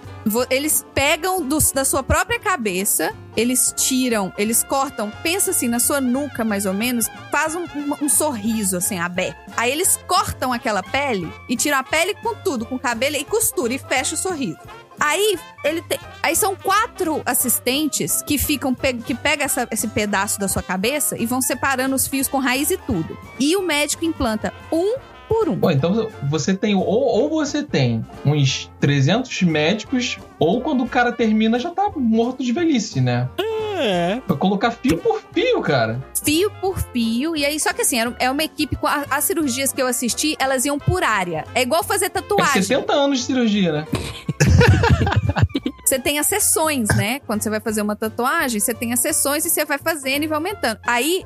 Eles pegam dos- da sua própria cabeça, eles tiram, eles cortam, pensa assim, na sua nuca mais ou menos, faz um, um- um sorriso assim, aberto. Aí eles cortam aquela pele e tiram a pele com tudo, com cabelo e costura e fecha o sorriso. Aí ele tem, aí são quatro assistentes que ficam que pegam essa- esse pedaço da sua cabeça e vão separando os fios com raiz e tudo. E o médico implanta um por um. Pô, então você tem. Ou, ou você tem uns 300 médicos, ou quando o cara termina já tá morto de velhice, né? É. Pra colocar fio por fio, cara. Fio por fio. E aí, só que assim, é uma equipe com. a- As cirurgias que eu assisti, elas iam por área. É igual fazer É tatuagem. 70 anos de cirurgia, né? <laughs> Você tem as sessões, né? Quando você vai fazer uma tatuagem, você tem as sessões e você vai fazendo e vai aumentando. Aí,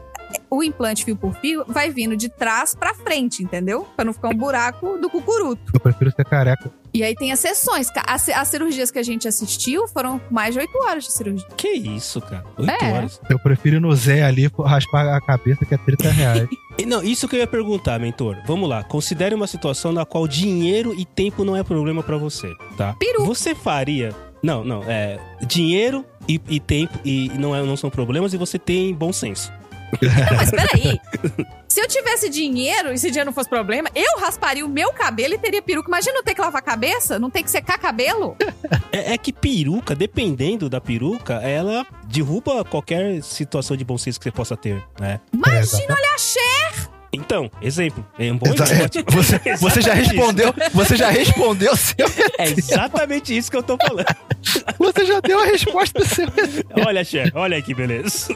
o implante fio por fio vai vindo de trás pra frente, entendeu? Pra não ficar um buraco do cucuruto. Eu prefiro ser careca. E aí tem as sessões. As, as cirurgias que a gente assistiu foram mais de 8 horas de cirurgia. Que isso, cara? Oito É. horas. Eu prefiro ir no Zé ali raspar a cabeça, que é 30 reais. <laughs> Não, isso que eu ia perguntar, mentor. Vamos lá. Considere uma situação na qual dinheiro e tempo não é problema pra você, tá? Peru. Você faria. Não, não. É. Dinheiro e, e tempo e não, é, não são problemas e você tem bom senso. Não, mas peraí. <laughs> Se eu tivesse dinheiro e esse dinheiro não fosse problema, eu rasparia o meu cabelo e teria peruca. Imagina não ter que lavar a cabeça, não ter que secar cabelo. <laughs> É, é que peruca, dependendo da peruca, ela derruba qualquer situação de bom senso que você possa ter, né? Imagina, olha a Cher. Então, exemplo. É um bom exemplo. é, você, <laughs> você já respondeu, você já respondeu seu. isso. É exatamente isso que eu tô falando. Você já deu a resposta do seu. Olha, Cher, olha aí que beleza.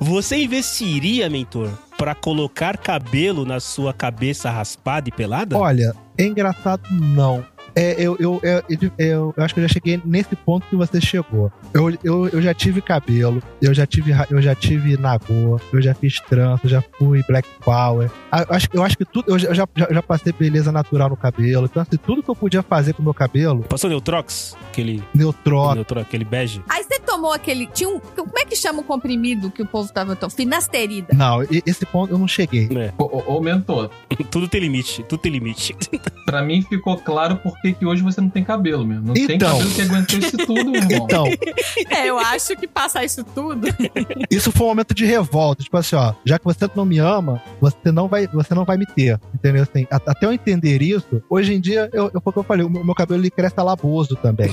Você investiria, mentor, pra colocar cabelo na sua cabeça raspada e pelada? Olha, é engraçado, não. É, eu, eu, eu, eu, eu- eu acho que eu já cheguei nesse ponto que você chegou. Eu, eu, eu já tive cabelo, eu já tive, eu já tive nagô, eu já fiz trança, já fui black power. Eu acho, eu acho que tudo. Eu já, já, já passei beleza natural no cabelo. Então, assim, tudo que eu podia fazer com o meu cabelo, Passou Neutrox? Aquele, neutro, Neutrox, aquele bege? Aí você tomou aquele. Tinha um. Como é que chama o comprimido que o povo tava tomando? Finasterida. Não, esse ponto eu não cheguei. É, Ô, ô, ô, mentor, tudo tem limite, tudo tem limite. pra mim ficou claro por que que hoje você não tem cabelo, meu. Não tem Então. cabelo que aguentou isso tudo, meu irmão. Então, <laughs> É, eu acho que passar isso tudo. <laughs> isso foi um momento de revolta. Tipo assim, ó, já que você não me ama, você não vai, você não vai me ter. Entendeu? Assim, até eu entender isso, hoje em dia, eu, eu, foi o que eu falei, o meu, meu cabelo ele cresce alaboso também.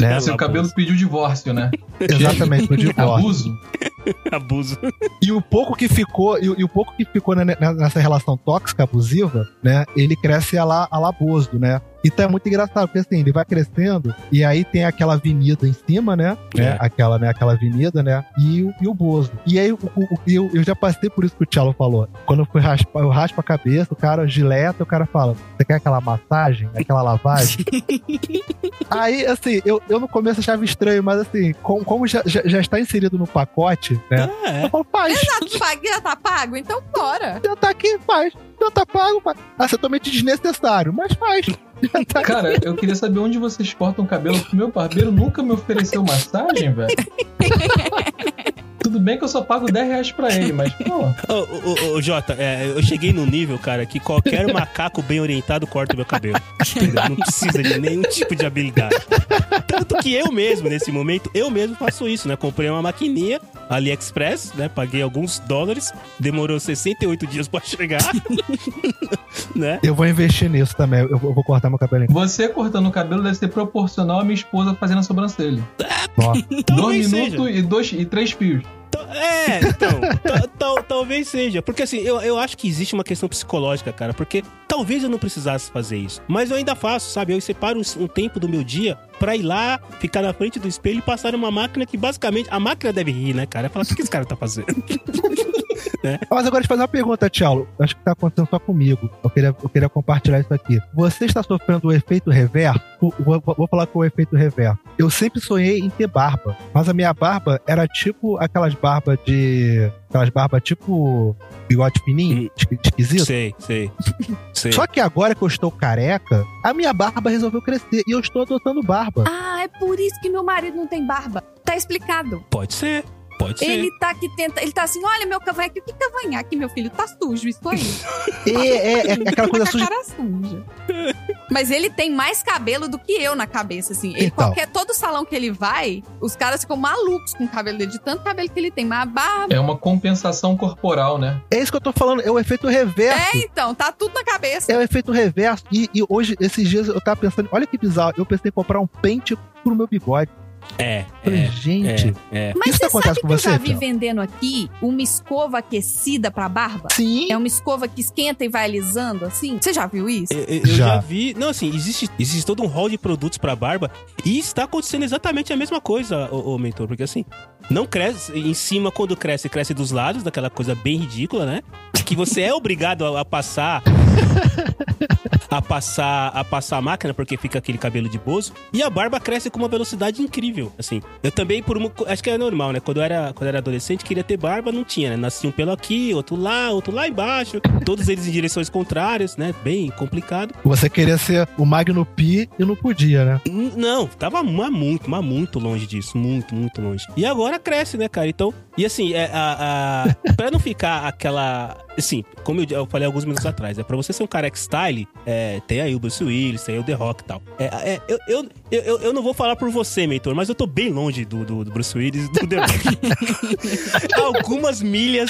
Né? Seu cabelo pediu divórcio, né? <laughs> Exatamente, no divórcio. Abuso. Abuso. E o pouco que ficou, e, o- e o pouco que ficou né, né, nessa relação tóxica, abusiva, né? Ele cresce ala, alaboso, né? Então é muito engraçado, porque assim, ele vai crescendo e aí tem aquela avenida em cima, né? É. né? Aquela, né? Aquela avenida, né? E o, e o Bozo. E aí o, o- eu, eu já passei por isso que o Tchalo falou. Quando eu fui raspar, eu raspo a cabeça, o cara gileta, o cara fala: Você quer aquela massagem? Aquela lavagem? <laughs> aí, assim, eu, eu no começo achava estranho, mas assim, com- como já, já, já está inserido no pacote, né? É, Eu falo, faz. Já, pago- já tá pago? Então bora. Já tá aqui, faz. Já tá pago, faz. Ah, é totalmente desnecessário, mas faz. <laughs> Cara, eu queria saber onde vocês cortam o cabelo, porque meu barbeiro nunca me ofereceu massagem, velho. <laughs> Tudo bem que eu só pago 10 reais pra ele, mas, pô, <laughs> Ô, ô, ô, Jota, é, eu cheguei no nível, cara, que qualquer <laughs> macaco bem orientado corta o meu cabelo. Não precisa de nenhum tipo de habilidade. Tanto que eu mesmo, nesse momento, eu mesmo faço isso, né? Comprei uma maquininha AliExpress, né? Paguei alguns dólares, demorou 68 dias pra chegar. <laughs> né? Eu vou investir nisso também. Eu vou, cortar meu cabelo. você cortando o cabelo deve ser proporcional à minha esposa fazendo a sobrancelha. Ó, Dois minutos e, dois, e três fios. É, então, tal- tal- talvez seja. Porque assim, eu, eu acho que existe uma questão psicológica, cara. Porque talvez eu não precisasse fazer isso. Mas eu ainda faço, sabe? Eu separo um tempo do meu dia pra ir lá, ficar na frente do espelho e passar uma máquina que basicamente. A máquina deve rir, né, cara? Falar, o que esse cara tá fazendo? <laughs> Mas agora eu fazer uma pergunta, Tchalo. Acho que tá acontecendo só comigo. Eu queria, eu queria compartilhar isso aqui. Você está sofrendo o efeito reverso? Vou, vou- vou falar com o efeito reverso. Eu sempre sonhei em ter barba, mas a minha barba era tipo aquelas barbas de. Aquelas barbas tipo bigode fininho, Hum. esqui- esquisito. sei, sei. sei. Só que agora que eu estou careca, a minha barba resolveu crescer e eu estou adotando barba. Ah, é por isso que meu marido não tem barba. Tá explicado. Pode ser. Pode ser. Ele tá aqui tenta, ele tá assim, olha meu cavanhaque, o que cavanhaque, meu filho? Tá sujo isso aí. É, é, é aquela coisa com a suja. cara suja. Mas ele tem mais cabelo do que eu na cabeça, assim. Ele, Então. qualquer, todo salão que ele vai, os caras ficam malucos com o cabelo dele, de tanto cabelo que ele tem. Mas a barba. É uma compensação corporal, né? É isso que eu tô falando, é o efeito reverso. É, então, tá tudo na cabeça. É o efeito reverso. E, e hoje, esses dias, eu tava pensando, olha que bizarro, eu pensei em comprar um pente pro meu bigode. É, Falei, é, gente, é, é. Mas Isso você acontece sabe com que eu você, já vi Théo? vendendo aqui uma escova aquecida pra barba? sim. É uma escova que esquenta e vai alisando, assim? Você já viu isso? Eu, eu- eu já. Já. vi. Não, assim, existe, existe todo um hall de produtos pra barba e está acontecendo exatamente a mesma coisa, ô, ô mentor, porque assim, não cresce em cima quando cresce, cresce dos lados, daquela coisa bem ridícula, né? Que você é obrigado a, a passar. <laughs> A passar, a passar a máquina porque fica aquele cabelo de bozo e a barba cresce com uma velocidade incrível, assim. Eu também por uma, acho que é normal, né? Quando eu era, quando eu era adolescente, queria ter barba, não tinha, né? Nascia um pelo aqui, outro lá, outro lá embaixo, todos eles em direções contrárias, né? Bem complicado. Você queria ser o Magno Pi e não podia, né? N- Não, tava muito, mas muito longe disso. Muito, muito longe. E agora cresce, né, cara? Então, e assim, é, a, a, <laughs> pra não ficar aquela. Assim, como eu, falei alguns minutos atrás, é pra você ser um careca style, é, tem aí o Bruce Willis, tem aí o The Rock e tal. É, é, eu, eu, eu, eu não vou falar por você, mentor, mas eu tô bem longe do, do, do Bruce Willis e do The Rock. <laughs> Algumas milhas.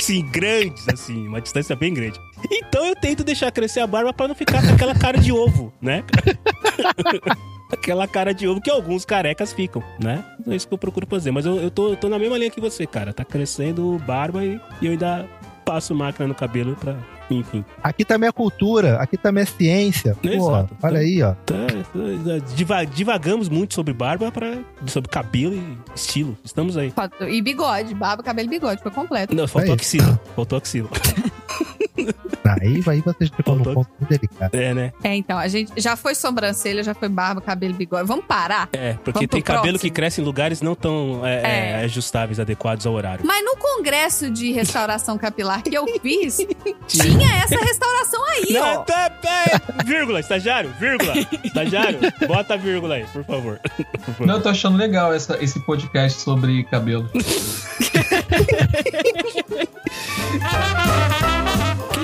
Sim, grandes, assim, uma distância bem grande. Então eu tento deixar crescer a barba pra não ficar com aquela cara de ovo, né? <laughs> aquela cara de ovo que alguns carecas ficam, né? É isso que eu procuro fazer. Mas eu, eu, tô, eu tô na mesma linha que você, cara. Tá crescendo barba e, e eu ainda passo máquina no cabelo pra. Enfim. Aqui também é cultura, aqui também é ciência. Pô, Exato. olha aí, ó. Tá, tá, diva- divagamos muito sobre barba, pra, sobre cabelo e estilo. Estamos aí. E bigode, barba, cabelo e bigode, foi completo. Não, faltou Aí. axila. Faltou axila. <laughs> Aí, aí vocês ficam num ponto muito delicado. É, né? É, então, a gente já foi sobrancelha, já foi barba, cabelo, bigode. Vamos parar? É, porque Vamos tem cabelo próximo. que cresce em lugares não tão é, É. é, ajustáveis, adequados ao horário. Mas no congresso de restauração capilar que eu fiz, <laughs> tinha essa restauração aí, ó. Não, tá, tá, vírgula, estagiário, vírgula, estagiário, bota a vírgula aí, por favor. Por favor. Não, eu tô achando legal essa, esse podcast sobre cabelo. <laughs>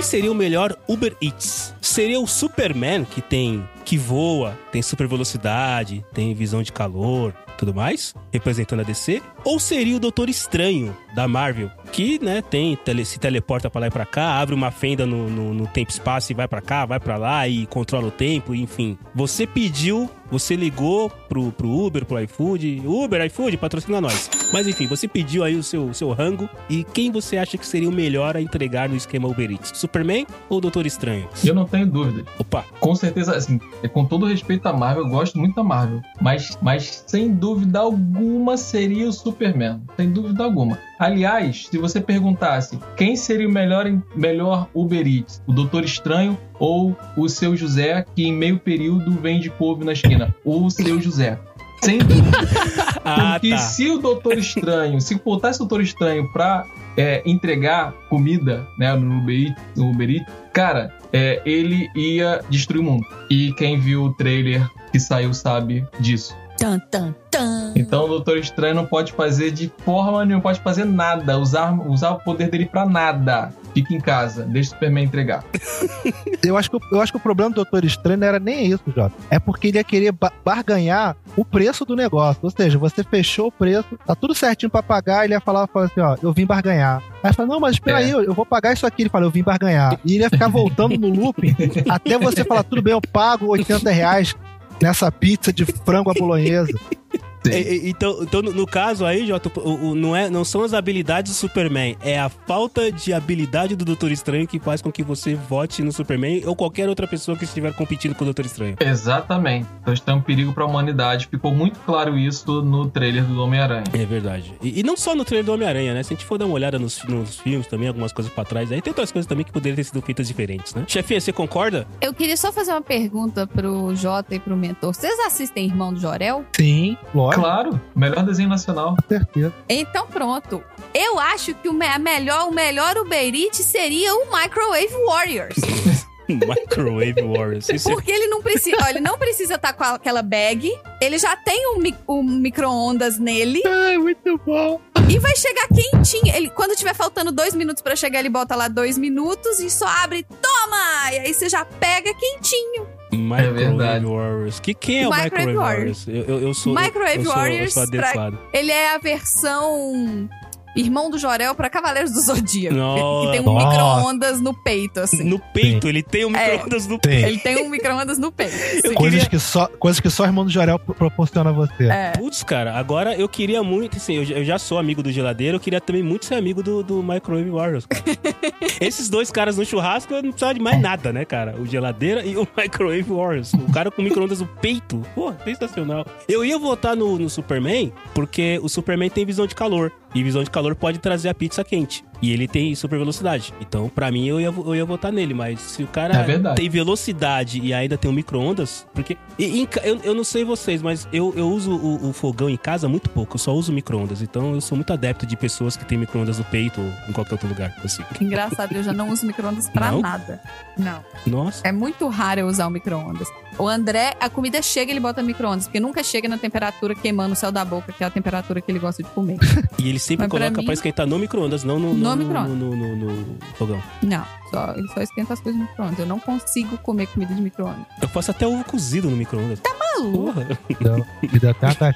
Seria o melhor Uber Eats? Seria o Superman, que tem. que voa, tem super velocidade, tem visão de calor, tudo mais, representando a DC? Ou seria o Doutor Estranho, da Marvel, que, né, tem, tele- se teleporta pra lá e pra cá, abre uma fenda no, no, no tempo-espaço e vai pra cá, vai pra lá e controla o tempo, enfim. Você pediu, você ligou pro, pro Uber, pro iFood, Uber, iFood, patrocina nós. Mas enfim, você pediu aí o seu, seu rango e quem você acha que seria o melhor a entregar no esquema Uber Eats? Superman ou Doutor Estranho? Eu não tenho dúvida. Opa, Com certeza, assim, é, com todo respeito à Marvel, eu gosto muito da Marvel. Mas, mas sem dúvida alguma seria o Superman. Sem dúvida alguma. Aliás, se você perguntasse quem seria o melhor, melhor Uber Eats, o Doutor Estranho ou o seu José, que em meio período vende couve na esquina? O seu José. Sem dúvida. <laughs> ah Porque tá. se o Doutor Estranho, se botasse o Doutor Estranho pra é, entregar comida né, no Uber Eats, no Uber Eats, cara, é, ele ia destruir o mundo. E quem viu o trailer que saiu sabe disso. Tan, tan, tan. Então o Doutor Estranho não pode fazer de forma nenhuma, não pode fazer nada, usar, usar o poder dele pra nada. Fica em casa, deixa o Superman entregar. <laughs> Eu acho, que, o- eu acho que o problema do Doutor Estranho não era nem isso, Jota. É porque ele ia querer ba- barganhar o preço do negócio. Ou seja, você fechou o preço, tá tudo certinho pra pagar, ele ia falar, falar assim, ó, eu vim barganhar. Aí fala, não, mas espera É. aí, eu, eu vou pagar isso aqui. Ele fala, eu vim barganhar. E ele ia ficar voltando no looping <laughs> até você falar, tudo bem, eu pago 80 reais nessa pizza de frango à bolonhesa. <laughs> E- Então, então no, caso aí, Jota, o- o- não, é, não são as habilidades do Superman, é a falta de habilidade do Doutor Estranho que faz com que você vote no Superman ou qualquer outra pessoa que estiver competindo com o Doutor Estranho. Exatamente. Então isso tem um perigo pra humanidade. Ficou muito claro isso no trailer do Homem-Aranha. É verdade. E, e não só no trailer do Homem-Aranha, né? Se a gente for dar uma olhada nos, nos filmes também, algumas coisas pra trás, aí tem outras coisas também que poderiam ter sido feitas diferentes, né? Chefinha, você concorda? Eu queria só fazer uma pergunta pro Jota e pro mentor. Vocês assistem Irmão do Jorel? Sim, lógico, Claro, melhor desenho nacional. com certeza. Então pronto. Eu acho que o me- melhor, o melhor Uber Eats seria o Microwave Warriors. <laughs> Microwave Warriors. Isso é- Porque ele não precisa, ó, ele não precisa estar com aquela bag. Ele já tem o, mi- o micro-ondas nele Ai, muito bom. e vai chegar quentinho. Ele, quando tiver faltando dois minutos pra chegar, ele bota lá dois minutos e só abre, toma! E aí você já pega quentinho. Microwave verdade. Warriors. Que, quem é o Microwave Microwave Warriors? Eu, eu, eu sou, Microwave eu sou, Warriors eu sou pra-. Ele é a versão irmão do Jorel pra Cavaleiros do Zodíaco. Nossa. E tem um micro-ondas no peito, assim. No peito, ele tem um micro-ondas no Tem. Ele tem um micro-ondas no peito. assim. Coisas, queria- que só, coisas que só o irmão do Jorel pro- proporciona a você. É. Putz, cara, agora eu queria muito, assim, eu, já- eu já sou amigo do geladeiro, eu queria também muito ser amigo do, do Microwave Warriors, cara. <laughs> Esses dois caras no churrasco, eu não precisava de mais nada, né, cara? O geladeira e o Microwave Warriors. O cara com micro-ondas no peito. Pô, sensacional. Eu ia votar no, no Superman, porque o Superman tem visão de calor. E visão de calor pode trazer a pizza quente. E ele tem super velocidade. Então, pra mim, eu ia, eu ia votar nele. Mas se o cara É tem velocidade e ainda tem um micro-ondas, porque. e- em eu, eu não sei vocês, mas eu, eu uso o, o fogão em casa muito pouco. Eu só uso micro-ondas. Então, eu sou muito adepto de pessoas que têm micro-ondas no peito ou em qualquer outro lugar. Assim. Engraçado, eu já não uso micro-ondas pra Não? nada. Não. Nossa. É muito raro eu usar o micro-ondas. O André, a comida chega ele bota no micro-ondas, porque nunca chega na temperatura queimando o céu da boca, que é a temperatura que ele gosta de comer. <laughs> E ele sempre Mas pra coloca mim- pra esquentar no micro-ondas, não no, No no, micro-ondas. no, no- no fogão. Não, só, ele só esquenta as coisas no micro-ondas. Eu não consigo comer comida de micro-ondas. Eu faço até ovo cozido no micro-ondas. Maluco. Porra. Então, me dá até <laughs>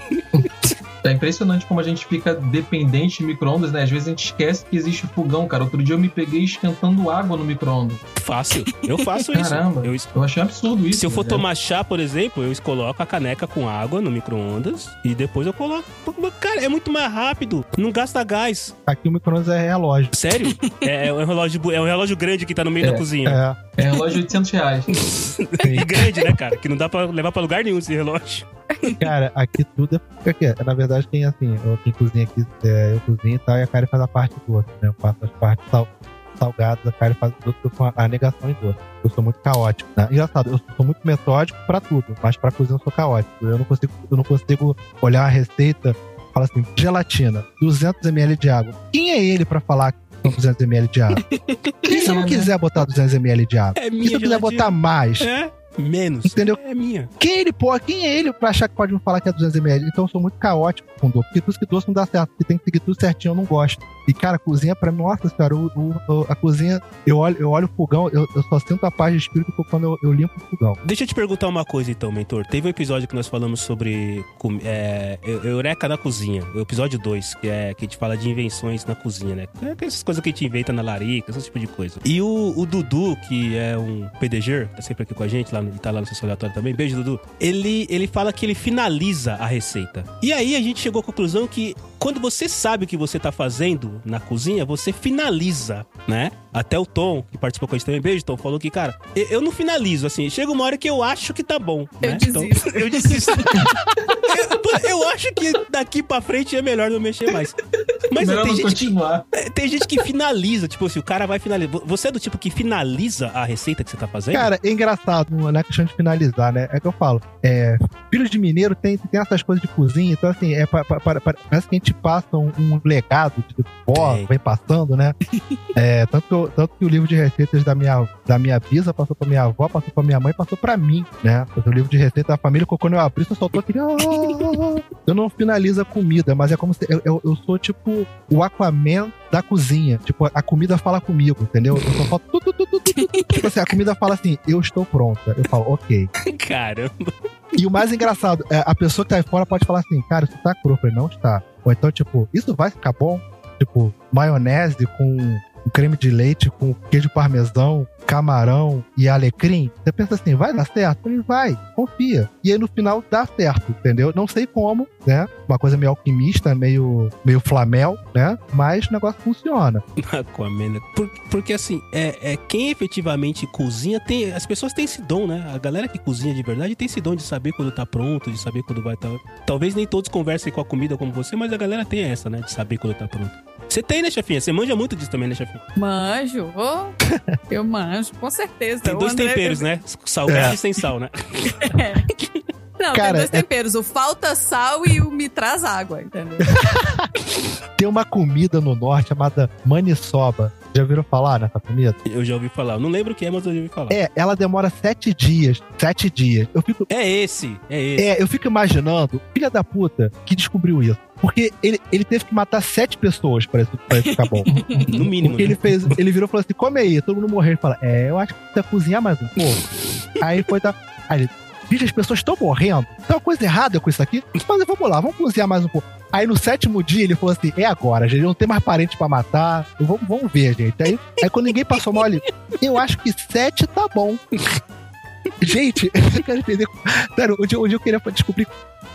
<laughs> É impressionante como a gente fica dependente de micro-ondas, né? Às vezes a gente esquece que existe fogão, cara. Outro dia eu me peguei esquentando água no micro-ondas. Fácil. Eu faço isso. Caramba. Eu, Eu achei um absurdo isso. Se eu for né? tomar chá, por exemplo, eu coloco a caneca com água no micro-ondas e depois eu coloco. Cara, é muito mais rápido. Não gasta gás. Aqui o micro-ondas é relógio. Sério? é, é um relógio, é um relógio grande que tá no meio É, da cozinha. É, É relógio de 800 reais. <laughs> E grande, né, cara? Que não dá pra levar pra lugar nenhum esse relógio. Cara, aqui tudo é. Porque, aqui, na verdade, tem assim, eu quem cozinha aqui, é, eu cozinho e tal, e a Karen faz a parte doce, né? Eu faço as partes sal, salgadas, a Karen faz doce, eu faço a negação em doce. Eu sou muito caótico, né? Engraçado, eu sou muito metódico pra tudo, mas pra cozinha eu sou caótico. Eu não consigo, eu não consigo olhar a receita e falar assim, gelatina, 200ml de água. Quem é ele pra falar que são 200ml de água? <laughs> E se eu não É, né? quiser botar 200ml de água? É E se eu quiser gelatina. botar mais? É, menos. Entendeu? É minha. Quem ele pode, quem é ele pra achar que pode me falar que é 200ml? Então eu sou muito caótico com doce, porque tudo que doce não dá certo, porque tem que seguir tudo certinho, eu não gosto. E cara, a cozinha pra mim, nossa senhora, o- o- a cozinha, eu olho, eu olho o fogão, eu, eu só sinto a paz de espírito quando eu, eu limpo o fogão. Deixa eu te perguntar uma coisa então, mentor. Teve um episódio que nós falamos sobre é, Eu- Eureka na cozinha, o episódio 2, que é que a gente fala de invenções na cozinha, né? É essas coisas que a gente inventa na larica, esse tipo de coisa. E o, o Dudu, que é um PDG, tá sempre aqui com a gente, lá ele tá lá no sessão aleatório também. Beijo, Dudu. Ele, ele fala que ele finaliza a receita. E aí a gente chegou à conclusão que quando você sabe o que você tá fazendo na cozinha, você finaliza, né? Até o Tom, que participou com a gente também, beijo, Tom, falou que, cara, eu, eu não finalizo, assim, chega uma hora que eu acho que tá bom. Eu né? desisto. Então, eu desisto. <laughs> eu, eu acho que daqui pra frente é melhor não mexer mais. Mas Melhor tem não gente, que, continuar. tem gente que finaliza, tipo assim, o cara vai finalizar. Você é do tipo que finaliza a receita que você tá fazendo? Cara, é engraçado, não é questão de finalizar, né? É que eu falo, é, filhos de mineiro tem, tem essas coisas de cozinha, então assim, é pa- pa- pa- parece que a gente passa um, um legado de vó, Tem. vem passando, né? <laughs> É, tanto, que eu- tanto que o livro de receitas da minha, da minha bisa passou pra minha avó, passou pra minha mãe, passou pra mim, né? O livro de receitas da família, quando eu abri, só soltou aquele. "Ah". Eu não finalizo a comida, mas é como se. Eu, eu, eu sou tipo o Aquaman da cozinha. Tipo, a comida fala comigo, entendeu? Eu só falo. tu, tu, tu. Tipo assim, a comida fala assim, eu estou pronta. Eu falo, ok. <laughs> Caramba. E o mais engraçado, é, a pessoa que tá aí fora pode falar assim, cara, isso tá cru. Eu falei, não está. Ou então, tipo, isso vai ficar bom? Tipo, maionese com um creme de leite, com queijo parmesão, camarão e alecrim. Você pensa assim, vai dar certo? Ele vai, confia. E aí no final dá certo, entendeu? Não sei como, né? Uma coisa meio alquimista, meio, meio flamel, né? Mas o negócio funciona. <laughs> Né? Por- porque assim, é, é quem efetivamente cozinha tem. As pessoas têm esse dom, né? A galera que cozinha de verdade tem esse dom de saber quando tá pronto, de saber quando vai estar. Talvez nem todos conversem com a comida como você, mas a galera tem essa, né? De saber quando tá pronto. Você tem, né, chefinha? Você manja muito disso também, né, chefinha? Manjo, ô, <laughs> eu manjo, com certeza. Tem O dois André- temperos, né? Salgado É. e sem sal, né? <laughs> Não, Cara, tem dois é- temperos. O falta sal e o me traz água, entendeu? <laughs> Tem uma comida no norte chamada maniçoba. Já ouviram falar nessa comida? Eu já ouvi falar. Eu Não lembro o que é, mas eu já ouvi falar. É, ela demora sete dias. Sete dias. Eu fico, É esse, é esse. é, eu fico imaginando, filha da puta, que descobriu isso. Porque ele, ele teve que matar sete pessoas pra isso, pra isso ficar bom. <laughs> No mínimo. Porque né? ele fez, ele virou e falou assim: come aí, todo mundo morreu. Ele fala: É, eu acho que precisa cozinhar mais um pouco. aí foi tá. Aí ele, bicho, as pessoas estão morrendo. Tem uma coisa errada com isso aqui. Mas vamos lá, vamos cozinhar mais um pouco. Aí no sétimo dia ele falou assim: é agora, gente, não tem mais parente pra matar. Vamos, vamos ver, gente. Aí, aí quando ninguém passou mal, ele, eu acho que sete tá bom. Gente, <laughs> eu quero entender. Sério, um dia, um dia eu queria descobrir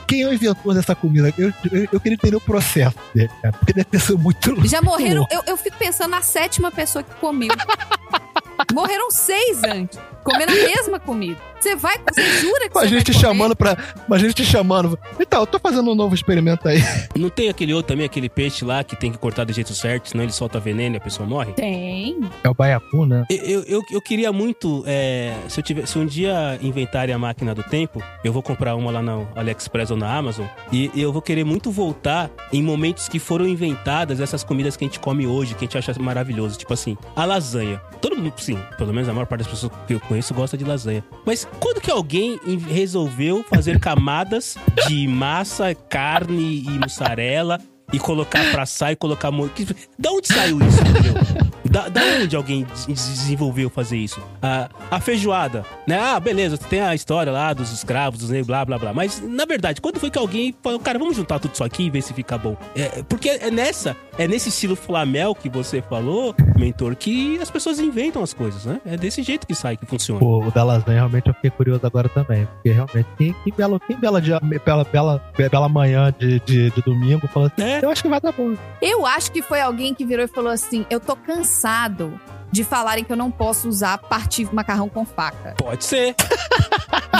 quem é o inventor dessa comida. Eu, eu, eu queria entender o processo dele, cara. Porque deve ter sido muito. Já morreram. Eu, eu fico pensando na sétima pessoa que comeu. Morreram seis antes, comendo a mesma comida. Você vai, você jura que A gente vai comer? chamando pra. A gente chamando. Então, eu tô fazendo um novo experimento aí. <laughs> Não tem aquele outro também, aquele peixe lá que tem que cortar do jeito certo, senão ele solta veneno e a pessoa morre? Tem. É o baiacu, né? Eu, eu, eu, eu queria muito, é, se, eu tiver, se um dia inventarem a máquina do tempo, eu vou comprar uma lá no AliExpress ou na Amazon, e eu vou querer muito voltar em momentos que foram inventadas essas comidas que a gente come hoje, que a gente acha maravilhoso. Tipo assim, a lasanha. Todo mundo, sim, pelo menos a maior parte das pessoas que eu conheço gosta de lasanha. Mas quando que alguém resolveu fazer camadas de massa, carne e mussarela e colocar pra assar e colocar molho? Da onde saiu isso, entendeu? Da, da onde alguém des- desenvolveu fazer isso? A, a feijoada, né? Ah, beleza, tem a história lá dos escravos, dos negros, blá, blá, blá. Mas, na verdade, quando foi que alguém falou, cara, vamos juntar tudo isso aqui e ver se fica bom? É, porque é nessa, é nesse estilo flamel que você falou, mentor, que as pessoas inventam as coisas, né? É desse jeito que sai, que funciona. Pô, o da lasanha, realmente eu fiquei curioso agora também. Porque realmente, que, que belo, que bela, dia, bela, bela, bela manhã de, de, de domingo, falou assim: É. eu acho que vai dar bom. Eu acho que foi alguém que virou e falou assim: Eu tô cansado de falarem que eu não posso usar partir macarrão com faca. Pode ser.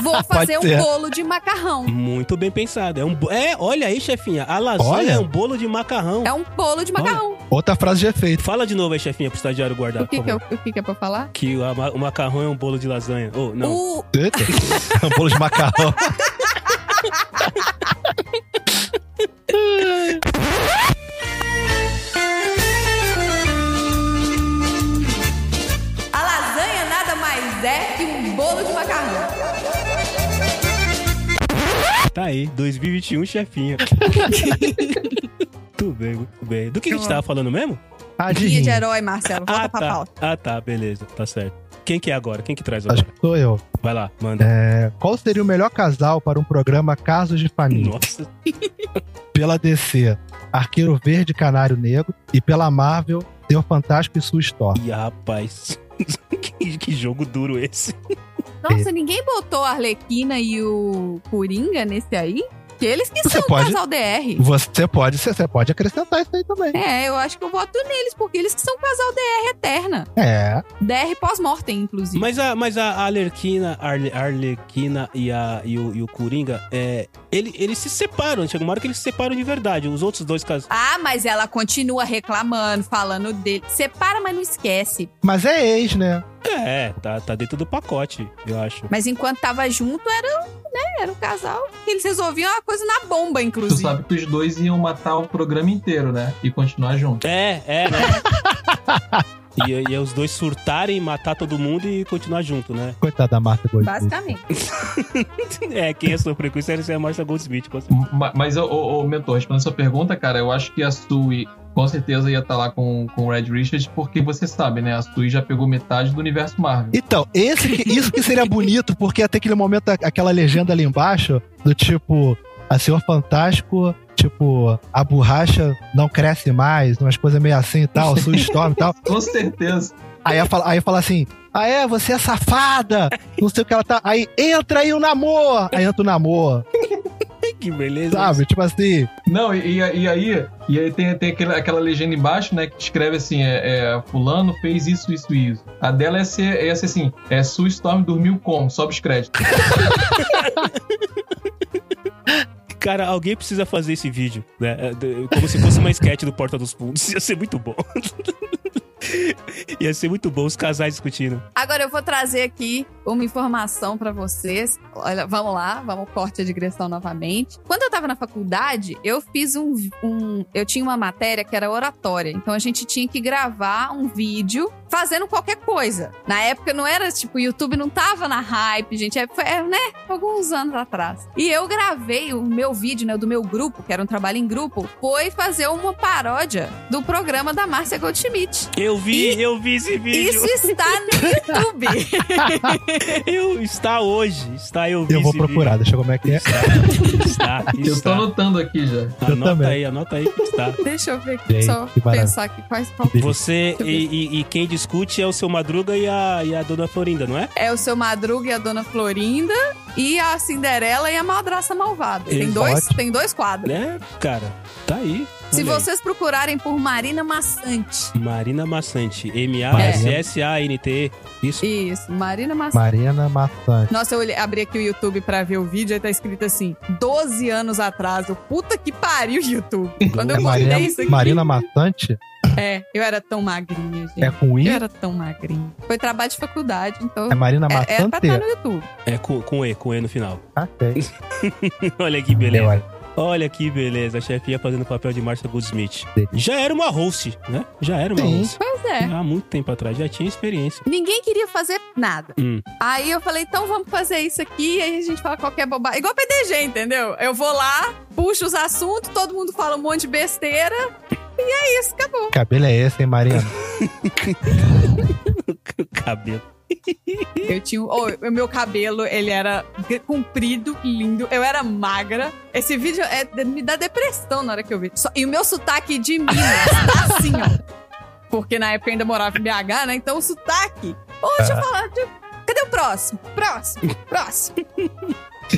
Vou fazer um ser. bolo de macarrão. Muito bem pensado. É, um, é olha aí, chefinha. A lasanha Olha. é um bolo de macarrão. É um bolo de macarrão. Outra frase de efeito. Fala de novo aí, chefinha, pro estagiário guardar. O que, que, eu- o que que é pra falar? Que o, ma- o macarrão é um bolo de lasanha. Oh, não. O, Eita. <laughs> um bolo de macarrão. <laughs> Tá aí, 2021, chefinha. Muito bem, muito bem. Do que a gente tava falando mesmo? Ah, de Guia de rim. herói, Marcelo. Volta ah, pra tá. pauta. Ah, tá, beleza, tá certo. Quem que é agora? Quem que traz Acho agora? que sou eu. Vai lá, manda. É, qual seria o melhor casal para um programa Casos de Família? Nossa, <laughs> Pela DC, Arqueiro Verde e Canário Negro. E pela Marvel, Seu Fantástico e sua história. e rapaz. <laughs> que, que jogo duro esse. Nossa, ninguém botou a Arlequina e o Coringa nesse aí? Que eles que Você são pode- casal DR. Você pode, você pode acrescentar isso aí também. É, eu acho que eu voto neles, porque eles que são casal DR eterna. É. DR pós-mortem, inclusive. Mas a, mas a Arlequina, Arle, Arlequina e, a, e, o, e o Coringa, é, ele, eles se separam. Chega uma hora que eles se separam de verdade. Os outros dois casos. Ah, mas ela continua reclamando, falando dele. Separa, mas não esquece. Mas é ex, né? É, tá, tá dentro do pacote, eu acho. Mas enquanto tava junto, era, né, era um casal. Eles resolviam uma coisa na bomba, Tu inclusive. sabe que os dois iam matar o programa inteiro, né? E continuar juntos. É, é, né? <laughs> e, e os dois surtarem, matar todo mundo e continuar junto, né? Coitada da Marta Goldsmith. Basicamente. <laughs> É, quem ia sofrer com isso era ser a Marcia Goldsmith. com certeza. Mas, ô, ô, ô, mentor, respondendo a sua pergunta, cara, eu acho que a Sui com certeza ia estar lá com, com o Red Richards, porque você sabe, né? A Sui já pegou metade do universo Marvel. Então, esse, que- isso que seria bonito, porque até aquele momento, aquela legenda ali embaixo, do tipo, a Senhor Fantástico, tipo, a borracha não cresce mais, umas coisas meio assim e tal, sua Storm e tal. <laughs> Com certeza. Aí fala, aí fala assim, ah é, você é safada, não sei o que ela tá. Aí entra aí o namor! Aí entra o namor, Que beleza. sabe? Tipo assim, Não, e, e- e aí, e aí tem, tem aquela, aquela legenda embaixo, né? Que escreve assim: é, é, Fulano fez isso, isso e isso. A dela é ser, é ser assim: é Sue Storm dormiu como? Sobe os créditos. <laughs> Cara, alguém precisa fazer esse vídeo, né? É, Como se fosse uma sketch do Porta dos Fundos. <laughs> Ia ser muito bom. <laughs> <laughs> Ia ser muito bom os casais discutindo. Agora eu vou trazer aqui uma informação pra vocês. Olha, vamos lá, vamos corte a digressão novamente. Quando eu tava na faculdade, eu fiz um, um- Eu tinha uma matéria que era oratória. Então a gente tinha que gravar um vídeo fazendo qualquer coisa. Na época não era, tipo, o YouTube não tava na hype, gente. É, foi, é, né? Alguns anos atrás. E eu gravei o meu vídeo, né? Do meu grupo, que era um trabalho em grupo, foi fazer uma paródia do programa da Márcia Goldschmidt. Eu vi, eu vi esse vídeo. Isso está no YouTube. <laughs> Eu, está hoje. Está, eu vi Eu vou esse procurar, deixa eu ver como é que é. vídeo. Está, está, Eu tô está. anotando aqui já. Eu Anota também. aí, anota aí que está. Deixa eu ver aqui, Gente, só pensar aqui. Quais, Você e, e- e quem discute é o seu Madruga e a, e a Dona Florinda, não é? É o seu Madruga e a Dona Florinda e a Cinderela e a Madraça Malvada. Tem dois, tem dois quadros. Né, cara? Tá aí. Se Olha aí. vocês procurarem por Marina Maçante. Marina Maçante. M-A-S-S-A-N-T. Isso. Isso, Marina Maçante. Marina Maçante. Nossa, eu olhei- abri aqui o YouTube pra ver o vídeo e tá escrito assim: 12 anos atrás. Eu, Puta que pariu, YouTube. Quando eu É Marina, isso aqui. Marina Maçante É, eu era tão magrinha, gente. é com I? Eu era tão magrinha. Foi trabalho de faculdade, então. É Marina É, era pra Maçante? estar no YouTube. É com, com E, com E no final. Ok. <laughs> Olha que beleza. Olha. Que beleza. A chefinha fazendo o papel de Marcia Goldsmith. Já era uma host, né? Já era uma Sim. host. Pois é. Há muito tempo atrás. Já tinha experiência. Ninguém queria fazer nada. Hum. Aí eu falei, então vamos fazer isso aqui, aí a gente fala qualquer bobagem. Igual PDG, entendeu? Eu vou lá, puxo os assuntos, todo mundo fala um monte de besteira. E é isso, acabou. Que cabelo é esse, hein, Marina? <laughs> Cabelo. <laughs> Eu tinha. Oh, o meu cabelo, ele era comprido, lindo. Eu era magra. Esse vídeo é, me dá depressão na hora que eu vi. Só- e o meu sotaque de Minas tá assim, ó. Porque na época eu ainda morava em BH, né? Então o sotaque. Ô, deixa eu falar. deixa eu- Cadê o próximo? Próximo, próximo.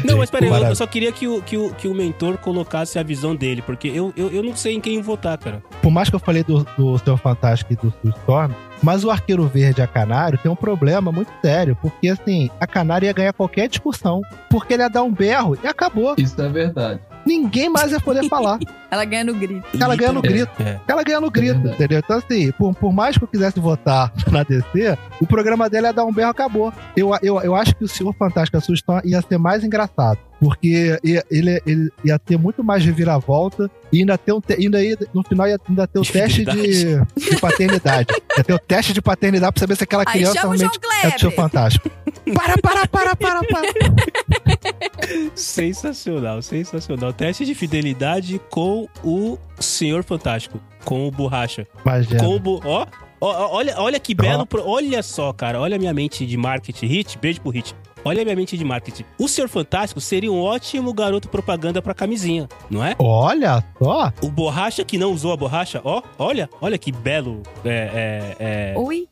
Não, mas peraí, eu, só queria que o, que, o, que o mentor colocasse a visão dele, porque eu, eu, eu não sei em quem votar, cara. Por mais que eu falei do, do Senhor Fantástico e do Sue Storm, mas o Arqueiro Verde, a Canário, tem um problema muito sério. Porque, assim, a Canário ia ganhar qualquer discussão. Porque ele ia dar um berro e acabou. Isso é verdade. Ninguém mais ia poder falar. <laughs> Ela ganha no grito. Ela ganha no Literalmente. grito. É. Ela ganha no grito, verdade. entendeu? Então, assim, por, por mais que eu quisesse votar <laughs> na DC, o programa dela ia dar um berro acabou. Eu, eu, eu acho que o Senhor Fantástico e a Sue Storm ia ser mais engraçado. Porque ia- ele, ele ia ter muito mais reviravolta e ainda ter um te- ainda ia, no final ia ainda ter o teste de, de paternidade. ia ter o teste de paternidade pra saber se aquela Aí criança chama o João realmente é do Senhor Kleber. Fantástico. Para, para, para, para, para. Sensacional, sensacional. Teste de fidelidade com o Senhor Fantástico, com o Borracha. Imagina. Com o bu- ó, ó, ó, olha, olha que belo. pro- Olha só, cara. Olha a minha mente de marketing. Hit, beijo pro Hit. Olha a minha mente de marketing. O Senhor Fantástico seria um ótimo garoto propaganda pra camisinha, não é? Olha só. O borracha que não usou a borracha, ó, olha, olha que belo. É, é, é... Oi?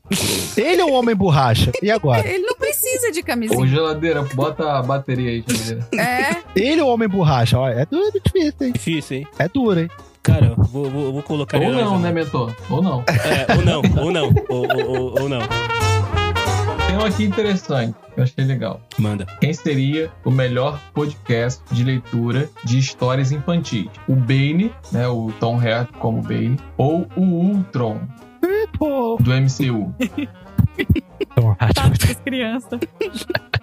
Ele é um homem borracha. E agora? Ele não precisa de Ô, camisinha. geladeira, bota a bateria aí, geladeira. É. Ele é um homem borracha. Olha, é duro, é difícil, hein? Difícil, hein? É duro, hein? Cara, vou, vou, vou colocar Ou ele não, mais né, mentor? Ou não. É, ou não, ou não, ou, ou, ou- ou não. Tem um aqui interessante, que eu achei legal. Manda. Quem seria o melhor podcast de leitura de histórias infantis? O Bane, né, o Tom Hart como Bane, ou o Ultron, do MCU? <laughs> Então, Tá, as crianças.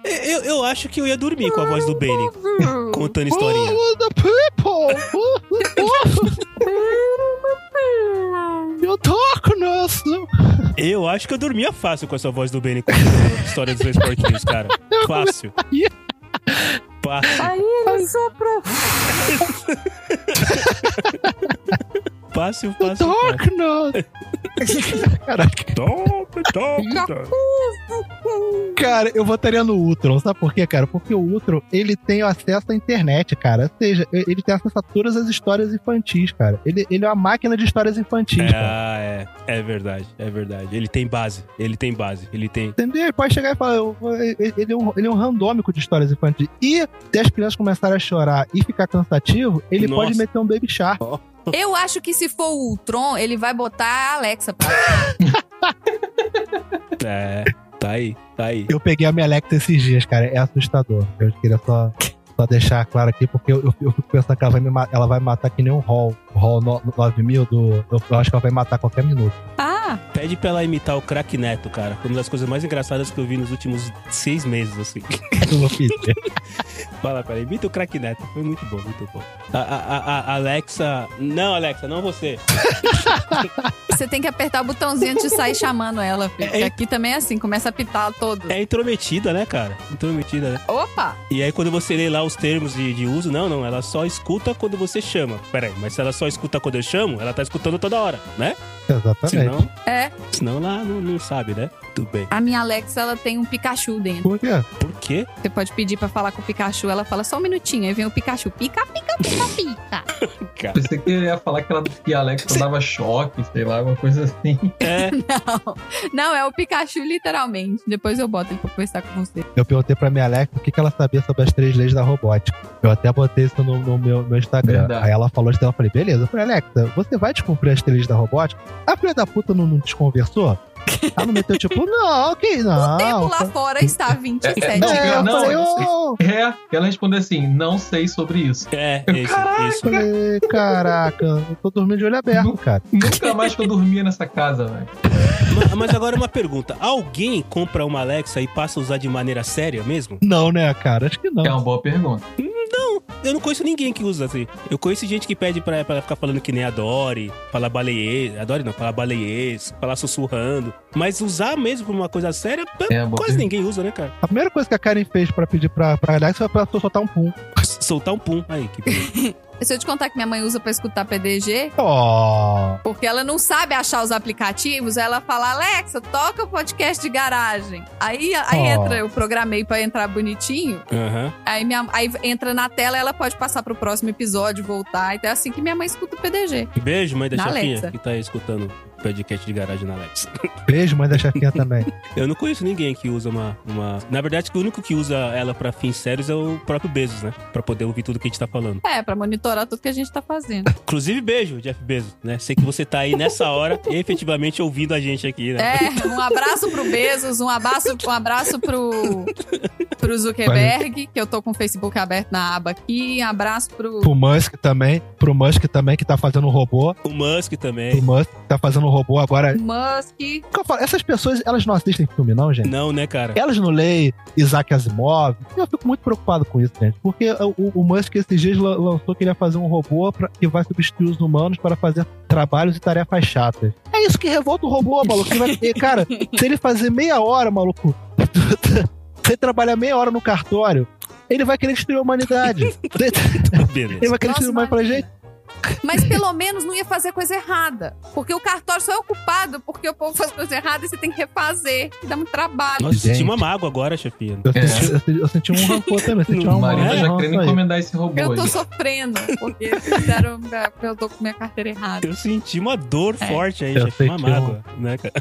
Eu, eu acho que eu ia dormir com a voz do Bane, contando historinha. Oh, the people! You darkness! Eu acho que eu dormia fácil com essa voz do Bane contando história dos dois porquinhos, cara. Fácil. Fácil. Aí ele soprou. Fácil, fácil. Darkness! <laughs> Caraca, Top, top, top. cara, eu votaria no Ultron, sabe por quê, cara? Porque o Ultron, ele tem acesso à internet, cara. Ou seja, ele tem acesso a todas as histórias infantis, cara. Ele, ele é uma máquina de histórias infantis, cara. Ah, é. É verdade, é verdade. Ele tem base, ele tem base, ele tem. Entendeu? Ele pode chegar e falar, ele é, um, ele é um randômico de histórias infantis. E se as crianças começarem a chorar e ficar cansativo, ele Nossa. pode meter um Baby Shark. Eu acho que se for o Ultron, ele vai botar a Alexa pra. <laughs> É, tá aí, tá aí. Eu peguei a minha Alexa esses dias, cara. É assustador. Eu queria só, só deixar claro aqui, porque eu, eu, eu fico pensando que ela vai, me, ela vai matar que nem um Hall. Hall no, 9000 do. Eu, eu acho que ela vai matar a qualquer minuto. Ah, Pede pra ela imitar o craque Neto, cara. Foi uma das coisas mais engraçadas que eu vi nos últimos seis meses, assim. <laughs> <laughs> Eu vou pedir. Fala, peraí. Imita o craque Neto. Foi muito bom, muito bom. A, a, a- Alexa. Não, Alexa, não você. <laughs> Você tem que apertar o botãozinho antes de sair chamando ela, filho. É, Porque é- aqui também é assim, começa a pitar todo. É intrometida, né, cara? Intrometida, né? Opa! E aí, quando você lê lá os termos de, de uso, não, não, ela só escuta quando você chama. Peraí, mas se ela só escuta quando eu chamo, ela tá escutando toda hora, né? Exatamente. Senão, É, senão ela não, não sabe, né? Tudo bem. a minha Alexa, ela tem um Pikachu dentro. Por quê? Por quê? Você pode pedir pra falar com o Pikachu, ela fala só um minutinho, aí vem o Pikachu. Pica, pica, pica, pica. <laughs> Cara. Pensei que ia falar que, ela, que a Alexa dava choque, sei lá, alguma coisa assim. É, <laughs> Não, não, é o Pikachu literalmente. Depois eu boto ele pra conversar com você. Eu perguntei pra minha Alexa o que, que ela sabia sobre as três leis da robótica. Eu até botei isso no, no meu, meu Instagram. Verdade. Aí ela falou isso, eu falei, beleza. Eu falei, Alexa, você vai descumprir as três leis da robótica? A filha da puta não, não desconversou? Ela não meteu tipo, não, ok, não. O tempo lá fora está 27 Não, É, eu não, falei, eu É, ela respondeu assim: não sei sobre isso. é, isso, isso. falei, caraca, eu tô dormindo de olho aberto, cara. Nunca mais que eu dormia nessa casa, velho. Ma- Mas agora uma pergunta: alguém compra uma Alexa e passa a usar de maneira séria mesmo? Não, né, cara? Acho que não. É uma boa pergunta. Eu não conheço ninguém que usa assim. Eu conheço gente que pede pra, pra ficar falando que nem a Dory, falar baleiês. A Dory não, falar baleiês, falar sussurrando. Mas usar mesmo pra uma coisa séria, É quase ninguém usa, né, cara? A primeira coisa que a Karen fez pra pedir pra, pra Alexa foi pra soltar um pum. <laughs> Soltar um pum. Aí, que. <laughs> Se eu te contar que minha mãe usa pra escutar PDG, Ó. porque ela não sabe achar os aplicativos, ela fala, Alexa, toca o podcast de garagem. Aí, aí Oh. entra, eu programei pra entrar bonitinho. Aham. Aí, minha, aí entra na tela, ela pode passar pro próximo episódio, voltar. Então é assim que minha mãe escuta o PDG. Beijo, mãe da chefinha, Alexa. que tá aí escutando podcast de garagem na Alexa. <laughs> Beijo, mãe da chefinha também. <laughs> Eu não conheço ninguém que usa uma, uma. Na verdade, o único que usa ela pra fins sérios é o próprio Bezos, né? Pra poder ouvir tudo que a gente tá falando. É, pra monitorar tudo que a gente tá fazendo. <laughs> Inclusive, beijo, Jeff Bezos, né? Sei que você tá aí nessa hora e efetivamente ouvindo a gente aqui, né? É, um abraço pro Bezos, um abraço, um abraço pro, pro Zuckerberg, que eu tô com o Facebook aberto na aba aqui. Um abraço pro. Pro Musk também. Pro Musk também, que tá fazendo robô. O Musk também. Musk que tá fazendo robô agora. Musk. O que eu falo, Essas pessoas, elas não assistem filme, não, gente? Não, né, cara? Elas não leem Isaac Asimov. Eu fico muito preocupado com isso, gente. Porque o, o Musk esses dias lan- lançou que ele ia fazer um robô pra- que vai substituir os humanos para fazer trabalhos e tarefas chatas. É isso que revolta o robô, maluco. Ele vai, <laughs> e, cara, se ele fazer meia hora, maluco, <laughs> se ele trabalhar meia hora no cartório, ele vai querer destruir a humanidade. <laughs> ele vai querer destruir a humanidade. Fala, gente, Mas pelo menos não ia fazer coisa errada. Porque o cartório só é ocupado porque o povo faz coisa errada e você tem que refazer. E dá muito trabalho. Nossa, senti uma mágoa agora, chefinha. eu, É. senti, eu senti- eu senti um rancor também. Eu senti uma, Marina um já querendo aí. encomendar esse robô Eu tô aí. sofrendo, porque fizeram. Eu tô com minha carteira errada. Eu senti uma dor É. forte aí, Eu chefe. Uma senti um- mágoa, né, cara?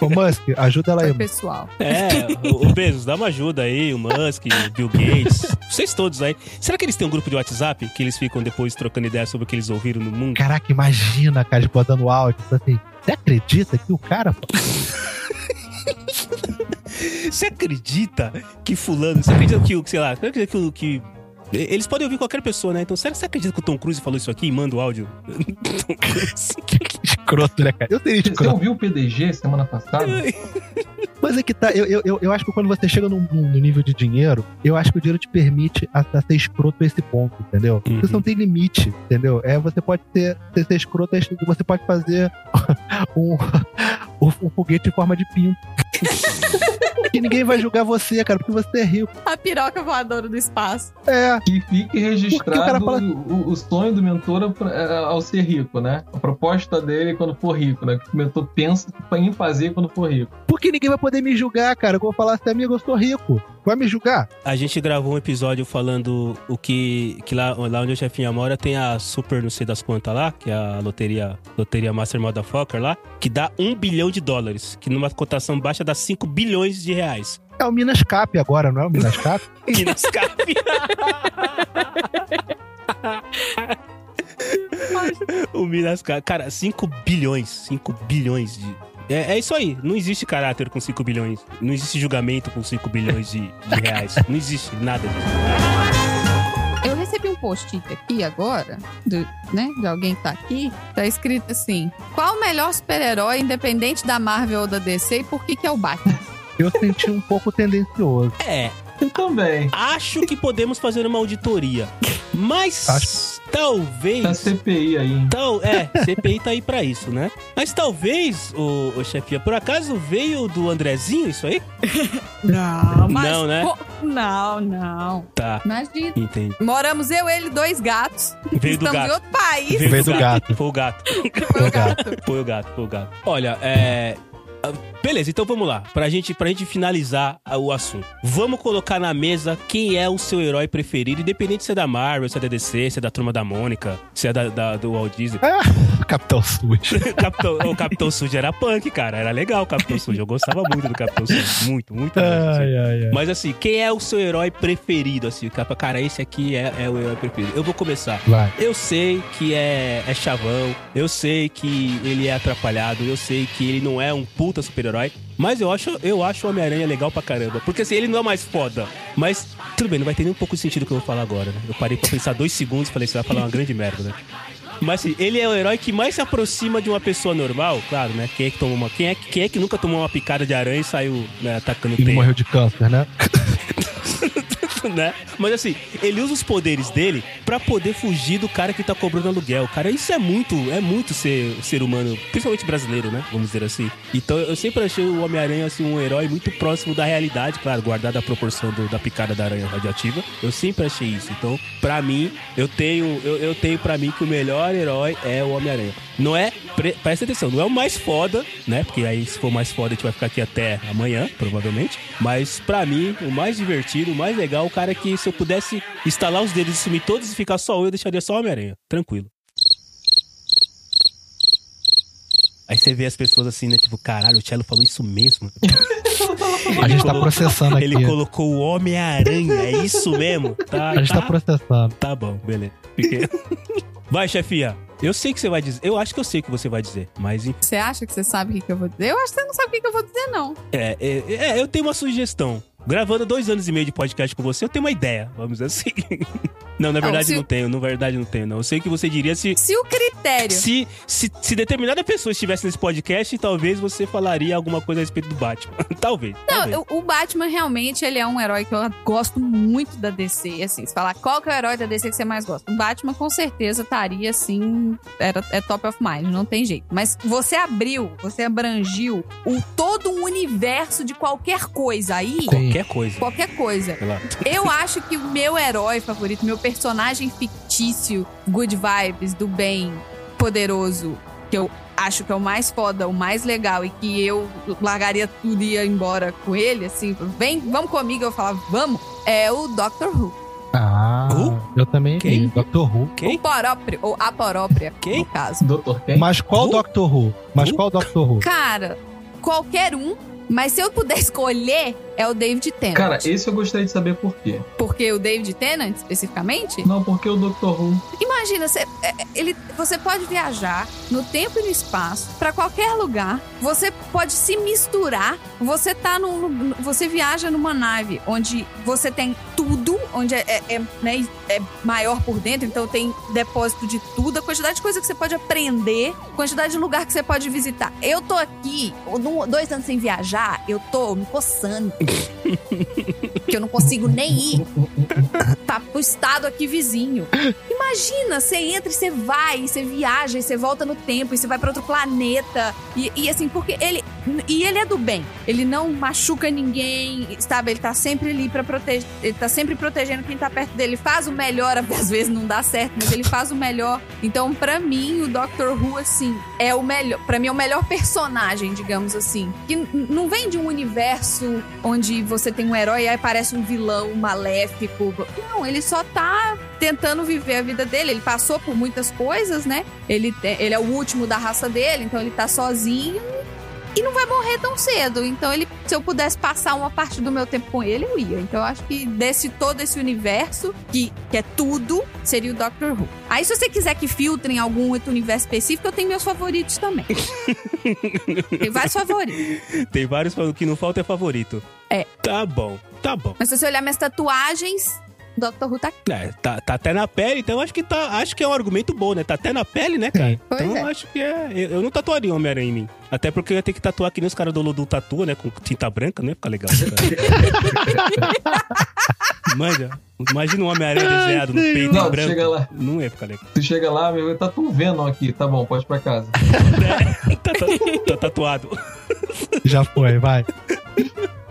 Ô, Musk, ajuda ela aí, pessoal. É, o, o Bezos, dá uma ajuda aí, o Musk, o Bill Gates, vocês todos aí. Será que eles têm um grupo de WhatsApp que eles ficam depois trocando ideias sobre o que eles ouviram no mundo? Caraca, imagina, cara, eles botando áudio. tipo Assim, você acredita que o cara. <laughs> Você acredita que fulano, você acredita que o, sei lá, você acredita que o que eles podem ouvir qualquer pessoa, né? Então, será que você acredita que o Tom Cruise falou isso aqui e manda o áudio? <laughs> Tom Cruise. <laughs> escroto, né, cara? Eu Você escroto. ouviu o PDG semana passada? <laughs> Mas é que tá, eu, eu, eu, acho que quando você chega num, num nível de dinheiro, eu acho que o dinheiro te permite a, a ser escroto a esse ponto, entendeu? Uhum. Você não tem limite, entendeu? É, você pode ser, ser, ser escroto, você pode fazer um, um, um foguete em forma de pinto. <laughs> que ninguém vai julgar você, cara, porque você é rico. A piroca voadora do espaço. É, Que fique Porque o cara registrado fala- o, o sonho do mentor é, ao ser rico, né? A proposta dele quando for rico, né? Que o mentor pensa em fazer quando for rico. porque ninguém vai poder me julgar, cara. Eu vou falar assim, amigo, eu sou rico. Vai me julgar? A gente gravou um episódio falando o que, que lá, lá onde o chefinha mora tem a super não sei das quantas lá, que é a loteria, loteria Master Motherfucker lá, que dá um bilhão de dólares, que numa cotação baixa dá 5 bilhões de reais. É o Minas Cap agora, não é o Minas Cap? <laughs> Minas Cap. <laughs> o Minas Cap. Cara, 5 bilhões. 5 bilhões de. É, é isso aí. Não existe caráter com 5 bilhões. Não existe julgamento com 5 bilhões de, de reais. Não existe nada disso. Eu recebi um post-it aqui agora, do, né, de alguém que tá aqui. Tá escrito assim: Qual o melhor super-herói, independente da Marvel ou da DC, e por que, que é o Batman? Eu senti um pouco tendencioso. É. Também. Acho que podemos fazer uma auditoria. Mas Acho- talvez. Tá CPI aí, hein? Tal, é, CPI tá aí pra isso, né? Mas talvez, o, o chefia, por acaso veio do Andrezinho isso aí? <laughs> Não, mas. Não, né? co- Não, não. Tá, Imagina. entendi. Moramos eu, ele, dois gatos. Veio do Estamos em gato. outro país. Veio do gato. Foi o gato. Foi o gato. Foi o gato, foi o gato. Olha, é. Ah, Beleza, então vamos lá. Pra gente, pra gente finalizar ah, o assunto. Vamos colocar na mesa quem é o seu herói preferido, independente se é da Marvel, se é da DC, se é da Turma da Mônica, se é da, da- do Walt Disney. <laughs> Capitão Sujo. <laughs> Capitão, o Capitão Sujo era punk, cara. Era legal o Capitão Sujo. Eu gostava muito do Capitão Sujo. Muito, muito. mesmo, assim. Ai, ai, ai. Mas assim, quem é o seu herói preferido? Assim, cara, esse aqui é, é o herói preferido. Eu vou começar. Vai. Eu sei que é, é chavão, eu sei que ele é atrapalhado, eu sei que ele não é um puta super-herói, mas eu acho, eu acho o Homem-Aranha legal pra caramba. Porque assim, ele não é mais foda, mas tudo bem, não vai ter nem um pouco de sentido o que eu vou falar agora, né? Eu parei pra pensar dois segundos e falei, você vai falar uma grande merda, né? Mas assim, ele é o herói que mais se aproxima de uma pessoa normal, claro, né? Quem é que tomou uma. Quem é, que- quem é que nunca tomou uma picada de aranha e saiu né, atacando Ele teia? morreu de câncer, né? <laughs> <laughs> né? Mas assim, ele usa os poderes dele pra poder fugir do cara que tá cobrando aluguel. Cara, isso é muito, é muito ser, ser humano, principalmente brasileiro, né? Vamos dizer assim. Então eu sempre achei o Homem-Aranha assim um herói muito próximo da realidade, claro, guardada a proporção do- da picada da aranha radioativa. Eu sempre achei isso. Então, pra mim, eu tenho, eu, eu tenho para mim que o melhor herói é o Homem-Aranha. Não é, pre- presta atenção, não é o mais foda, né? Porque aí se for mais foda a gente vai ficar aqui até amanhã, provavelmente. Mas pra mim, o mais divertido, o mais legal, o cara que se eu pudesse instalar os dedos e sumir todos e ficar só eu, eu deixaria só o Homem-Aranha. Tranquilo. Aí você vê as pessoas assim, né? Tipo, caralho, o Cello falou isso mesmo. A gente tá processando aqui. Ele colocou o Homem-Aranha, é isso mesmo? Tá, A gente tá tá, processando. tá bom, beleza. Fiquei- Vai, chefia. Eu sei que você vai dizer. Eu acho que eu sei o que você vai dizer. Mas. Você acha que você sabe o que, que eu vou dizer? Eu acho que você não sabe o que, que eu vou dizer, não. É, é, é, eu tenho uma sugestão. Gravando dois anos e meio de podcast com você, eu tenho uma ideia, vamos dizer assim. <laughs> Não, na Não, verdade se- não tenho, na verdade não tenho, não. Eu sei o que você diria se. Se o critério. Se, se, se determinada pessoa estivesse nesse podcast, talvez você falaria alguma coisa a respeito do Batman. talvez. <laughs> talvez. Não, o o Batman realmente ele é um herói que eu gosto muito da DC. Assim, se falar qual que é o herói da DC que você mais gosta, o Batman com certeza estaria assim, era, é top of mind, não tem jeito. Mas você abriu, você abrangiu o todo o universo de qualquer coisa aí, Qualquer coisa. qualquer coisa. Eu acho que o meu herói favorito, meu personagem fictício, good vibes, do bem, poderoso, que eu acho que é o mais foda, o mais legal e que eu largaria tudo e ia embora com ele, assim, vem, vamos comigo, eu falava, vamos, é o Doctor Who. Ah, Who? eu também Quem? Doctor Who. Quem? O próprio, ou a própria, Quem? no caso. Doutor quem? Mas qual Who? Doctor Who? Mas Who? qual Doctor Who? Cara, qualquer um, mas se eu puder <laughs> escolher, é o David Tennant. Cara, esse eu gostaria de saber por quê. Porque o David Tennant, especificamente, Não, porque o Dr. Who. Imagina, você, é, é, ele, você pode viajar no tempo e no espaço pra qualquer lugar. Você pode se misturar. Você tá num, você viaja numa nave onde você tem tudo, onde é, é- é, né, é maior por dentro, então tem depósito de tudo, a quantidade de coisa que você pode aprender, a quantidade de lugar que você pode visitar. Eu tô aqui, dois anos sem viajar, eu tô me coçando. Que eu não consigo nem ir tá pro estado aqui vizinho. Imagina, você entra e você vai, você viaja, e você volta no tempo, e você vai pra outro planeta. E, e assim, porque ele. E ele é do bem. Ele não machuca ninguém, sabe? Ele tá sempre ali pra proteger. Ele tá sempre protegendo quem tá perto dele. Faz o melhor, <laughs> às vezes não dá certo, mas ele faz o melhor. Então, pra mim, o Doctor Who, assim, é o melhor. Pra mim, é o melhor personagem, digamos assim. Que não vem de um universo onde você tem um herói e aí parece um vilão maléfico. Não, ele só tá tentando viver a vida dele. Ele passou por muitas coisas, né? Ele, ele é o último da raça dele, então ele tá sozinho e não vai morrer tão cedo. Então, ele, se eu pudesse passar uma parte do meu tempo com ele, eu ia. Então, eu acho que desse todo esse universo, que, que é tudo, seria o Doctor Who. Aí, se você quiser que filtrem algum outro universo específico, eu tenho meus favoritos também. <laughs> Tem vários favoritos. Tem vários falando que não falta é favorito. É. Tá bom, tá bom. Mas se você olhar minhas tatuagens, Dr. Who tá É, tá, tá até na pele, então acho que tá. Acho que é um argumento bom, né? Tá até na pele, né, cara? Pois então é. acho que é. Eu, eu não tatuaria um Homem-Aranha em mim. Até porque eu ia ter que tatuar que nem os caras do Ludu tatua, né? Com tinta branca, não ia ficar legal. Cara. <laughs> Manja, imagina um Homem-Aranha desenhado no peito Não, branco. chega lá. Não ia ficar legal. Tu chega lá, meu, tá tudo vendo aqui. Tá bom, pode ir pra casa. <laughs> tá, tá- tá tatuado. <laughs> Já foi, vai.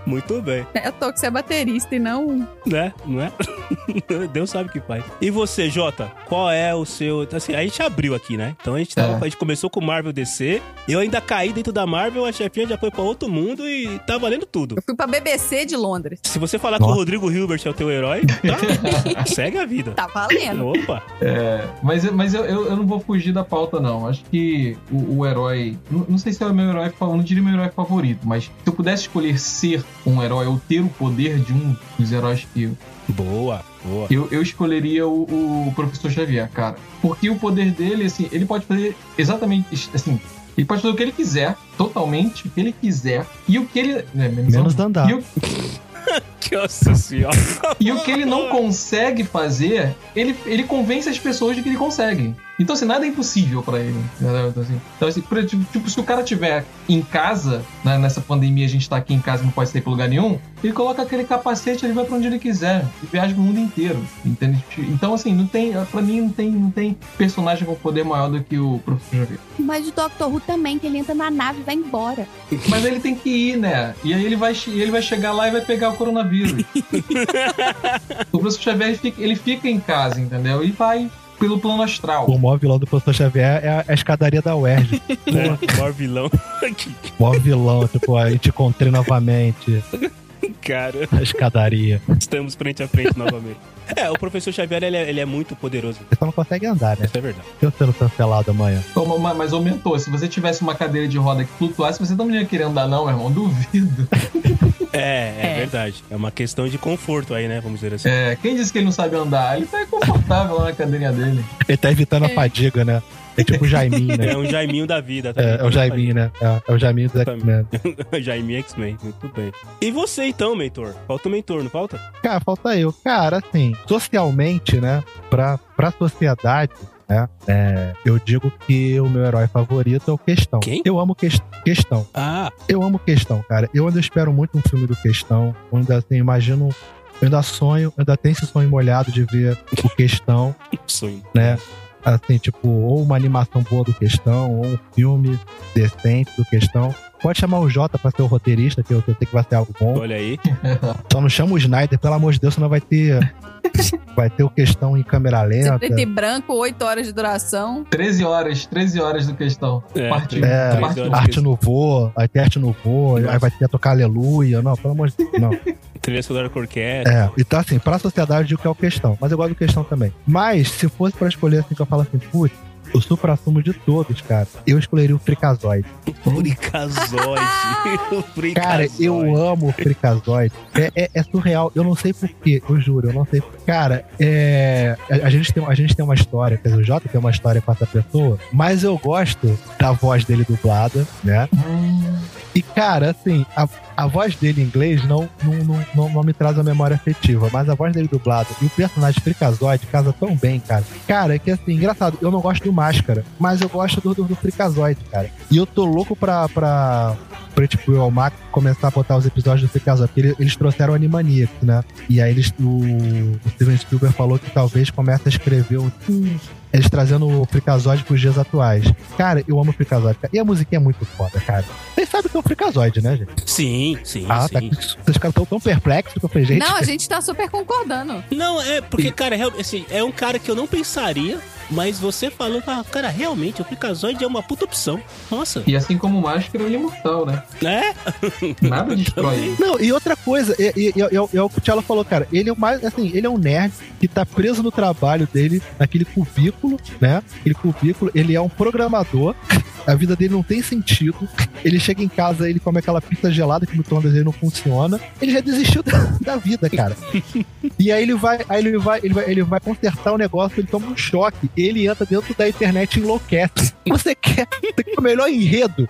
Muito bem, Eu tô que você é baterista e não. né? Não é? <laughs> Deus sabe o que faz. E você, Jota, qual é o seu. Assim, a gente abriu aqui, né? Então a gente, tava- É. a gente começou com Marvel DC. Eu ainda caí dentro da Marvel, a chefinha já foi pra outro mundo e tá valendo tudo. Eu fui pra BBC de Londres. Se você falar que o Nossa. Rodrigo Hilbert é o teu herói, tá, <laughs> segue a vida. Tá valendo. Opa, É, mas eu- mas eu, eu, eu não vou fugir da pauta, não. Acho que o, o herói. Não, não sei se é o meu herói favorito, não diria meu herói favorito, mas se eu pudesse escolher ser um herói ou ter o poder de um dos heróis que eu, boa, boa. eu, eu escolheria o, o Professor Xavier, cara. Porque o poder dele, assim, ele pode fazer exatamente. Assim, ele pode fazer o que ele quiser, totalmente o que ele quiser. E o que ele. né, Menos andar. E o, <laughs> Nossa senhora. e o que ele não consegue fazer, ele, ele convence as pessoas de que ele consegue. Então, assim, nada é impossível pra ele. entendeu? Então, assim, então, assim, tipo, tipo, se o cara tiver em casa, né, nessa pandemia a gente tá aqui em casa e não pode sair pra lugar nenhum, ele coloca aquele capacete ele vai pra onde ele quiser. E viaja pro mundo inteiro. Entende? Então, assim, não tem. Pra mim, não tem, não tem personagem com poder maior do que o Professor Xavier. Mas o Dr. Who também, que ele entra na nave e vai embora. Mas ele tem que ir, né? E aí ele vai, ele vai chegar lá e vai pegar o coronavírus. <laughs> o professor Xavier ele fica, ele fica em casa, entendeu? E vai pelo plano astral. O maior vilão do professor Xavier é a, é a escadaria da UERJ. né? <laughs> O maior vilão. O maior vilão, tipo, a gente encontrei novamente. Cara, A escadaria. estamos frente a frente novamente. É, o professor Xavier, ele é, ele é muito poderoso. Você só não consegue andar, né? Isso é verdade. Eu sendo cancelado amanhã. Toma, ma- Mas aumentou. Se você tivesse uma cadeira de roda que flutuasse, você não ia querer andar, não, meu irmão. Duvido. <laughs> É, é, É. verdade. É uma questão de conforto aí, né? Vamos dizer assim. É, quem disse que ele não sabe andar? Ele tá confortável lá na cadeirinha dele. Ele tá evitando a É. fadiga, né? É tipo o Jaiminho, né? É um Jaiminho da vida, tá? É, é o Jaiminho, né? É, é o Jaiminho do X-Men. <laughs> Jaiminho X-Men, muito bem. E você então, mentor? Falta o mentor, não falta? Cara, falta eu. Cara, assim, socialmente, né? Pra, pra sociedade, né? é, eu digo que o meu herói favorito é o Questão. Quem? Eu amo Ques- Questão. Ah, Eu amo Questão, cara. Eu ainda espero muito um filme do Questão. Eu ainda, assim, imagino... Eu ainda sonho, eu ainda tenho esse sonho molhado de ver o Questão, <laughs> sonho. né? Assim, tipo, ou uma animação boa do Questão, ou um filme decente do Questão. Pode chamar o Jota pra ser o roteirista, que eu, que eu sei que vai ser algo bom. Olha aí. Só não chama o Snyder, pelo amor de Deus, senão vai ter. <laughs> vai ter o questão em câmera lenta. Preto e branco, 8 horas de duração. 13 horas, 13 horas do questão. É, Parte- É, parte- Arte no voo, vai ter arte no voo, aí vai ter a tocar aleluia. Não, pelo amor de Deus, não. <laughs> Trilha sonora com orquestra. É, então assim, pra sociedade eu digo que é o questão, mas eu gosto do questão também. Mas, se fosse pra escolher assim, que eu falo assim, putz, o supra-sumo de todos, cara, eu escolheria o Fricazoide. Fricazoide. <laughs> Cara, eu amo o Fricazoide. É, é, é surreal. Eu não sei porquê, eu juro, eu não sei. Cara, é, a, a gente tem, a gente tem uma história, quer dizer, o Jota tem uma história com essa pessoa, mas eu gosto da voz dele dublada, né? E, cara, assim, a, a voz dele em inglês não, não, não, não, me traz a memória afetiva, mas a voz dele dublada e o personagem Fricazoide casa tão bem, cara. Cara, é que assim, engraçado, eu não gosto do Máscara, mas eu gosto do, do, do Fricazoide, cara. E eu tô louco pra, pra, pra tipo, o Max começar a botar os episódios do Fricazoide, porque ele- eles trouxeram o Animaniacs, né? E aí eles, o, o Steven Spielberg falou que talvez comece a escrever um, eles trazendo o Fricazoide pros dias atuais. Cara, eu amo o cara. E a musiquinha é muito foda, cara. Vocês sabem que é um Fricazoide, né, gente? Sim, sim, ah, tá. sim. Vocês caras tão tão perplexos que eu falei, gente. Não, a gente tá super concordando. Não, é porque, cara, real- assim, é um cara que eu não pensaria, mas você falando, ah, cara, realmente, o Fricazoide é uma puta opção. Nossa. E assim como o Máscara, ele é imortal, né? É? Nada <laughs> destrói ele. Não, e outra coisa, é, é, é, é o- é o que o Tchelo falou, cara. Ele é o mais, assim, ele é um nerd que tá preso no trabalho dele, naquele cubículo, né? Aquele cubículo, ele é um programador, <laughs> a vida dele não tem sentido. Ele chega em casa, ele come aquela pizza gelada que no micro-ondas dele não funciona. Ele já desistiu da, da vida, cara. E aí ele vai, aí ele vai, ele vai, ele vai consertar o negócio, ele toma um choque, ele entra dentro da internet e enlouquece. Você você quer o melhor enredo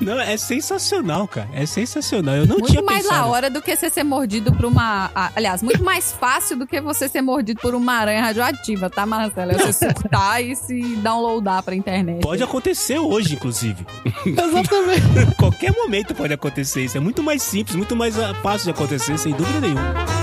Não, é sensacional, cara. É sensacional. Eu não Muito tinha mais pensado. da hora do que você ser mordido por uma. Aliás, muito mais fácil do que você ser mordido por uma aranha radioativa, tá, Marcelo? É você <laughs> surtar e se downloadar pra internet. Pode acontecer hoje, inclusive. Exatamente. <laughs> Qualquer momento pode acontecer isso. É muito mais simples, muito mais ah, fácil de acontecer, sem dúvida nenhuma.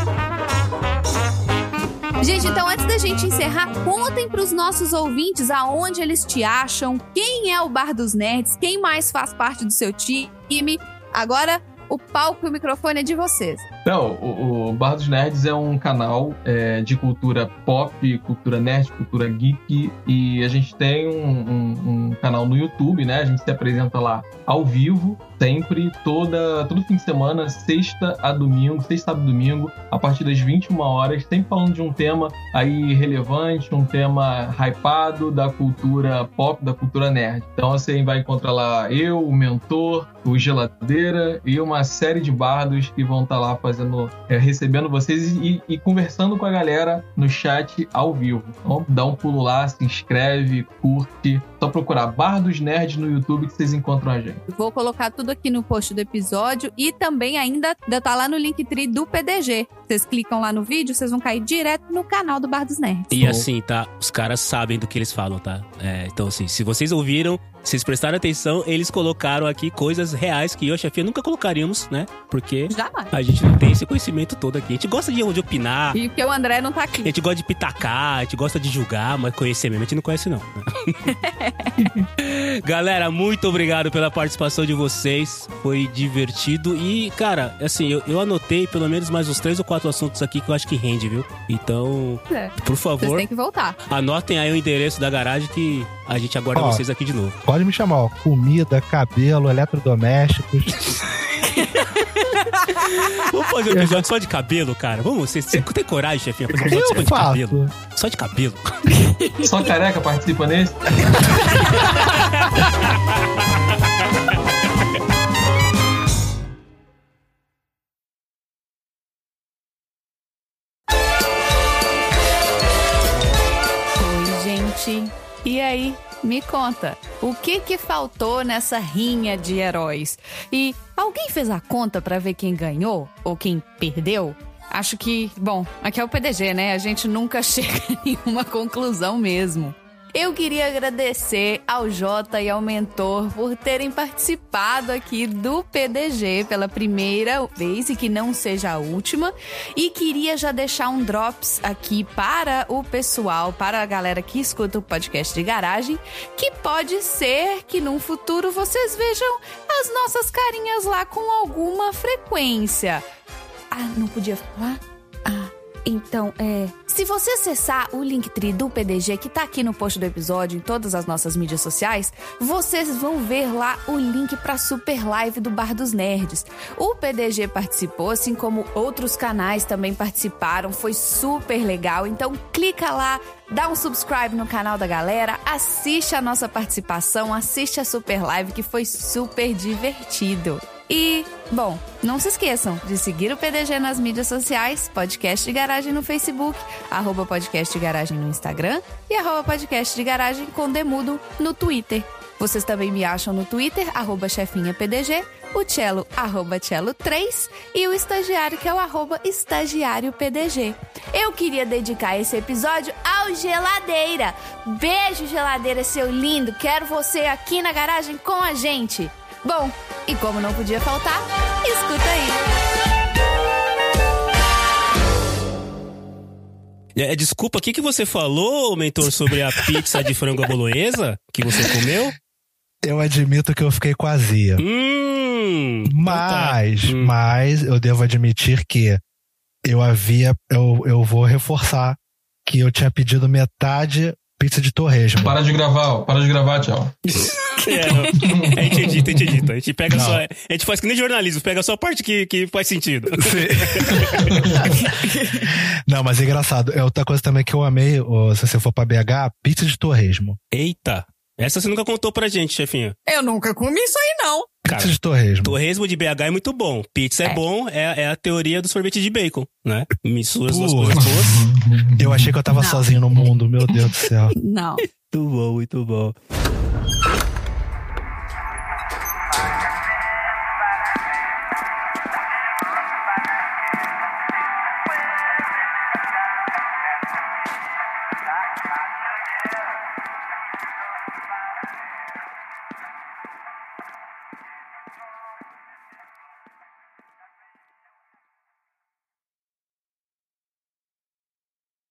Gente, então antes da gente encerrar, contem pros nossos ouvintes aonde eles te acham, quem é o Bar dos Nerds, quem mais faz parte do seu time. Agora, o palco e o microfone é de vocês. Então, o, o Bar dos Nerds é um canal é, de cultura pop, cultura nerd, cultura geek. E a gente tem um, um- um canal no YouTube, né? A gente se apresenta lá ao vivo, sempre, toda, todo fim de semana, sexta a domingo, sexta, e domingo, a partir das 21 horas, sempre falando de um tema aí relevante, um tema hypado da cultura pop, da cultura nerd. Então você vai encontrar lá eu, o mentor, o Geladeira e uma série de bardos que vão estar lá fazendo, é, recebendo vocês e, e conversando com a galera no chat ao vivo. Então dá um pulo lá, se inscreve, curte. Só procurar Bardos Nerd no YouTube que vocês encontram a gente. Vou colocar tudo aqui no post do episódio e também ainda tá lá no Linktree do PDG. Vocês clicam lá no vídeo, vocês vão cair direto no canal do Bar dos Nerds. E assim, tá? Os caras sabem do que eles falam, tá? É, então, assim, se vocês ouviram, se vocês prestaram atenção, eles colocaram aqui coisas reais que eu e a chefia nunca colocaríamos, né? Porque Jamais. a gente não tem esse conhecimento todo aqui. A gente gosta de, de opinar, E porque o André não tá a aqui. gente gosta de pitacar, a gente gosta de julgar, mas conhecer mesmo a gente não conhece, não. <laughs> Galera, muito obrigado pela participação de vocês. Foi divertido. E, cara, assim, eu, eu anotei pelo menos mais uns três ou quatro assuntos aqui que eu acho que rende, viu? Então, É. por Vocês favor, têm que voltar. anotem aí o endereço da garagem que a gente aguarda Ó. vocês aqui de novo. Pode me chamar, ó. Comida, cabelo, eletrodomésticos. <laughs> Vamos fazer um episódio só de cabelo, cara? Vamos? Você, você tem coragem, chefinha? Fazer um episódio só Eu de cabelo? faço. Só de cabelo. <laughs> Só careca participa nesse? Oi, gente. E aí? Me conta, o que que faltou nessa rinha de heróis? E alguém fez a conta pra ver quem ganhou ou quem perdeu? Acho que, bom, aqui é o PDG, né? A gente nunca <laughs> chega a nenhuma conclusão mesmo. Eu queria agradecer ao Jota e ao Mentor por terem participado aqui do PDG pela primeira vez e que não seja a última. E queria já deixar um drops aqui para o pessoal, para a galera que escuta o podcast de garagem, que pode ser que num futuro vocês vejam as nossas carinhas lá com alguma frequência. Ah, não podia falar? Então, é. Se você acessar o Linktree do PDG, que tá aqui no post do episódio, em todas as nossas mídias sociais, vocês vão ver lá o link pra super live do Bar dos Nerds. O PDG participou, assim como outros canais também participaram, foi super legal. Então, clica lá, dá um subscribe no canal da galera, assiste a nossa participação, assiste a super live, que foi super divertido. E, bom, não se esqueçam de seguir o PDG nas mídias sociais, Podcast de Garagem no Facebook, arroba Podcast de Garagem no Instagram e arroba Podcast de Garagem com Demudo no Twitter. Vocês também me acham no Twitter, arroba chefinhapdg, o Cello, arroba Cello3 e o estagiário, que é o arroba estagiáriopdg. Eu queria dedicar esse episódio ao Geladeira. Beijo, Geladeira, seu lindo. Quero você aqui na garagem com a gente. Bom, e como não podia faltar, escuta aí. É, desculpa, o que, que você falou, mentor, sobre a pizza de frango à bolonhesa que você comeu? Eu admito que eu fiquei com azia. Hum. então tá. Mas, Hum. mas eu devo admitir que eu havia. Eu, eu vou reforçar que eu tinha pedido metade pizza de torresmo. Para de gravar, ó. Para de gravar, tchau. <laughs> É, <laughs> a gente edita, a gente edita. A gente pega Não. só. A gente faz que nem jornalismo, pega só a parte que, que faz sentido. <laughs> Não, mas é engraçado. É outra coisa também que eu amei, se você for pra BH, pizza de torresmo. Eita! Essa você nunca contou pra gente, chefinha. Eu nunca comi isso aí, não. Pizza Cara, de torresmo. torresmo de BH é muito bom. Pizza é, É. bom, é, é a teoria do sorvete de bacon, né? Mistura as duas coisas boas. Eu achei que eu tava Não. sozinho no mundo, meu Deus do céu. Não. Muito bom, muito bom.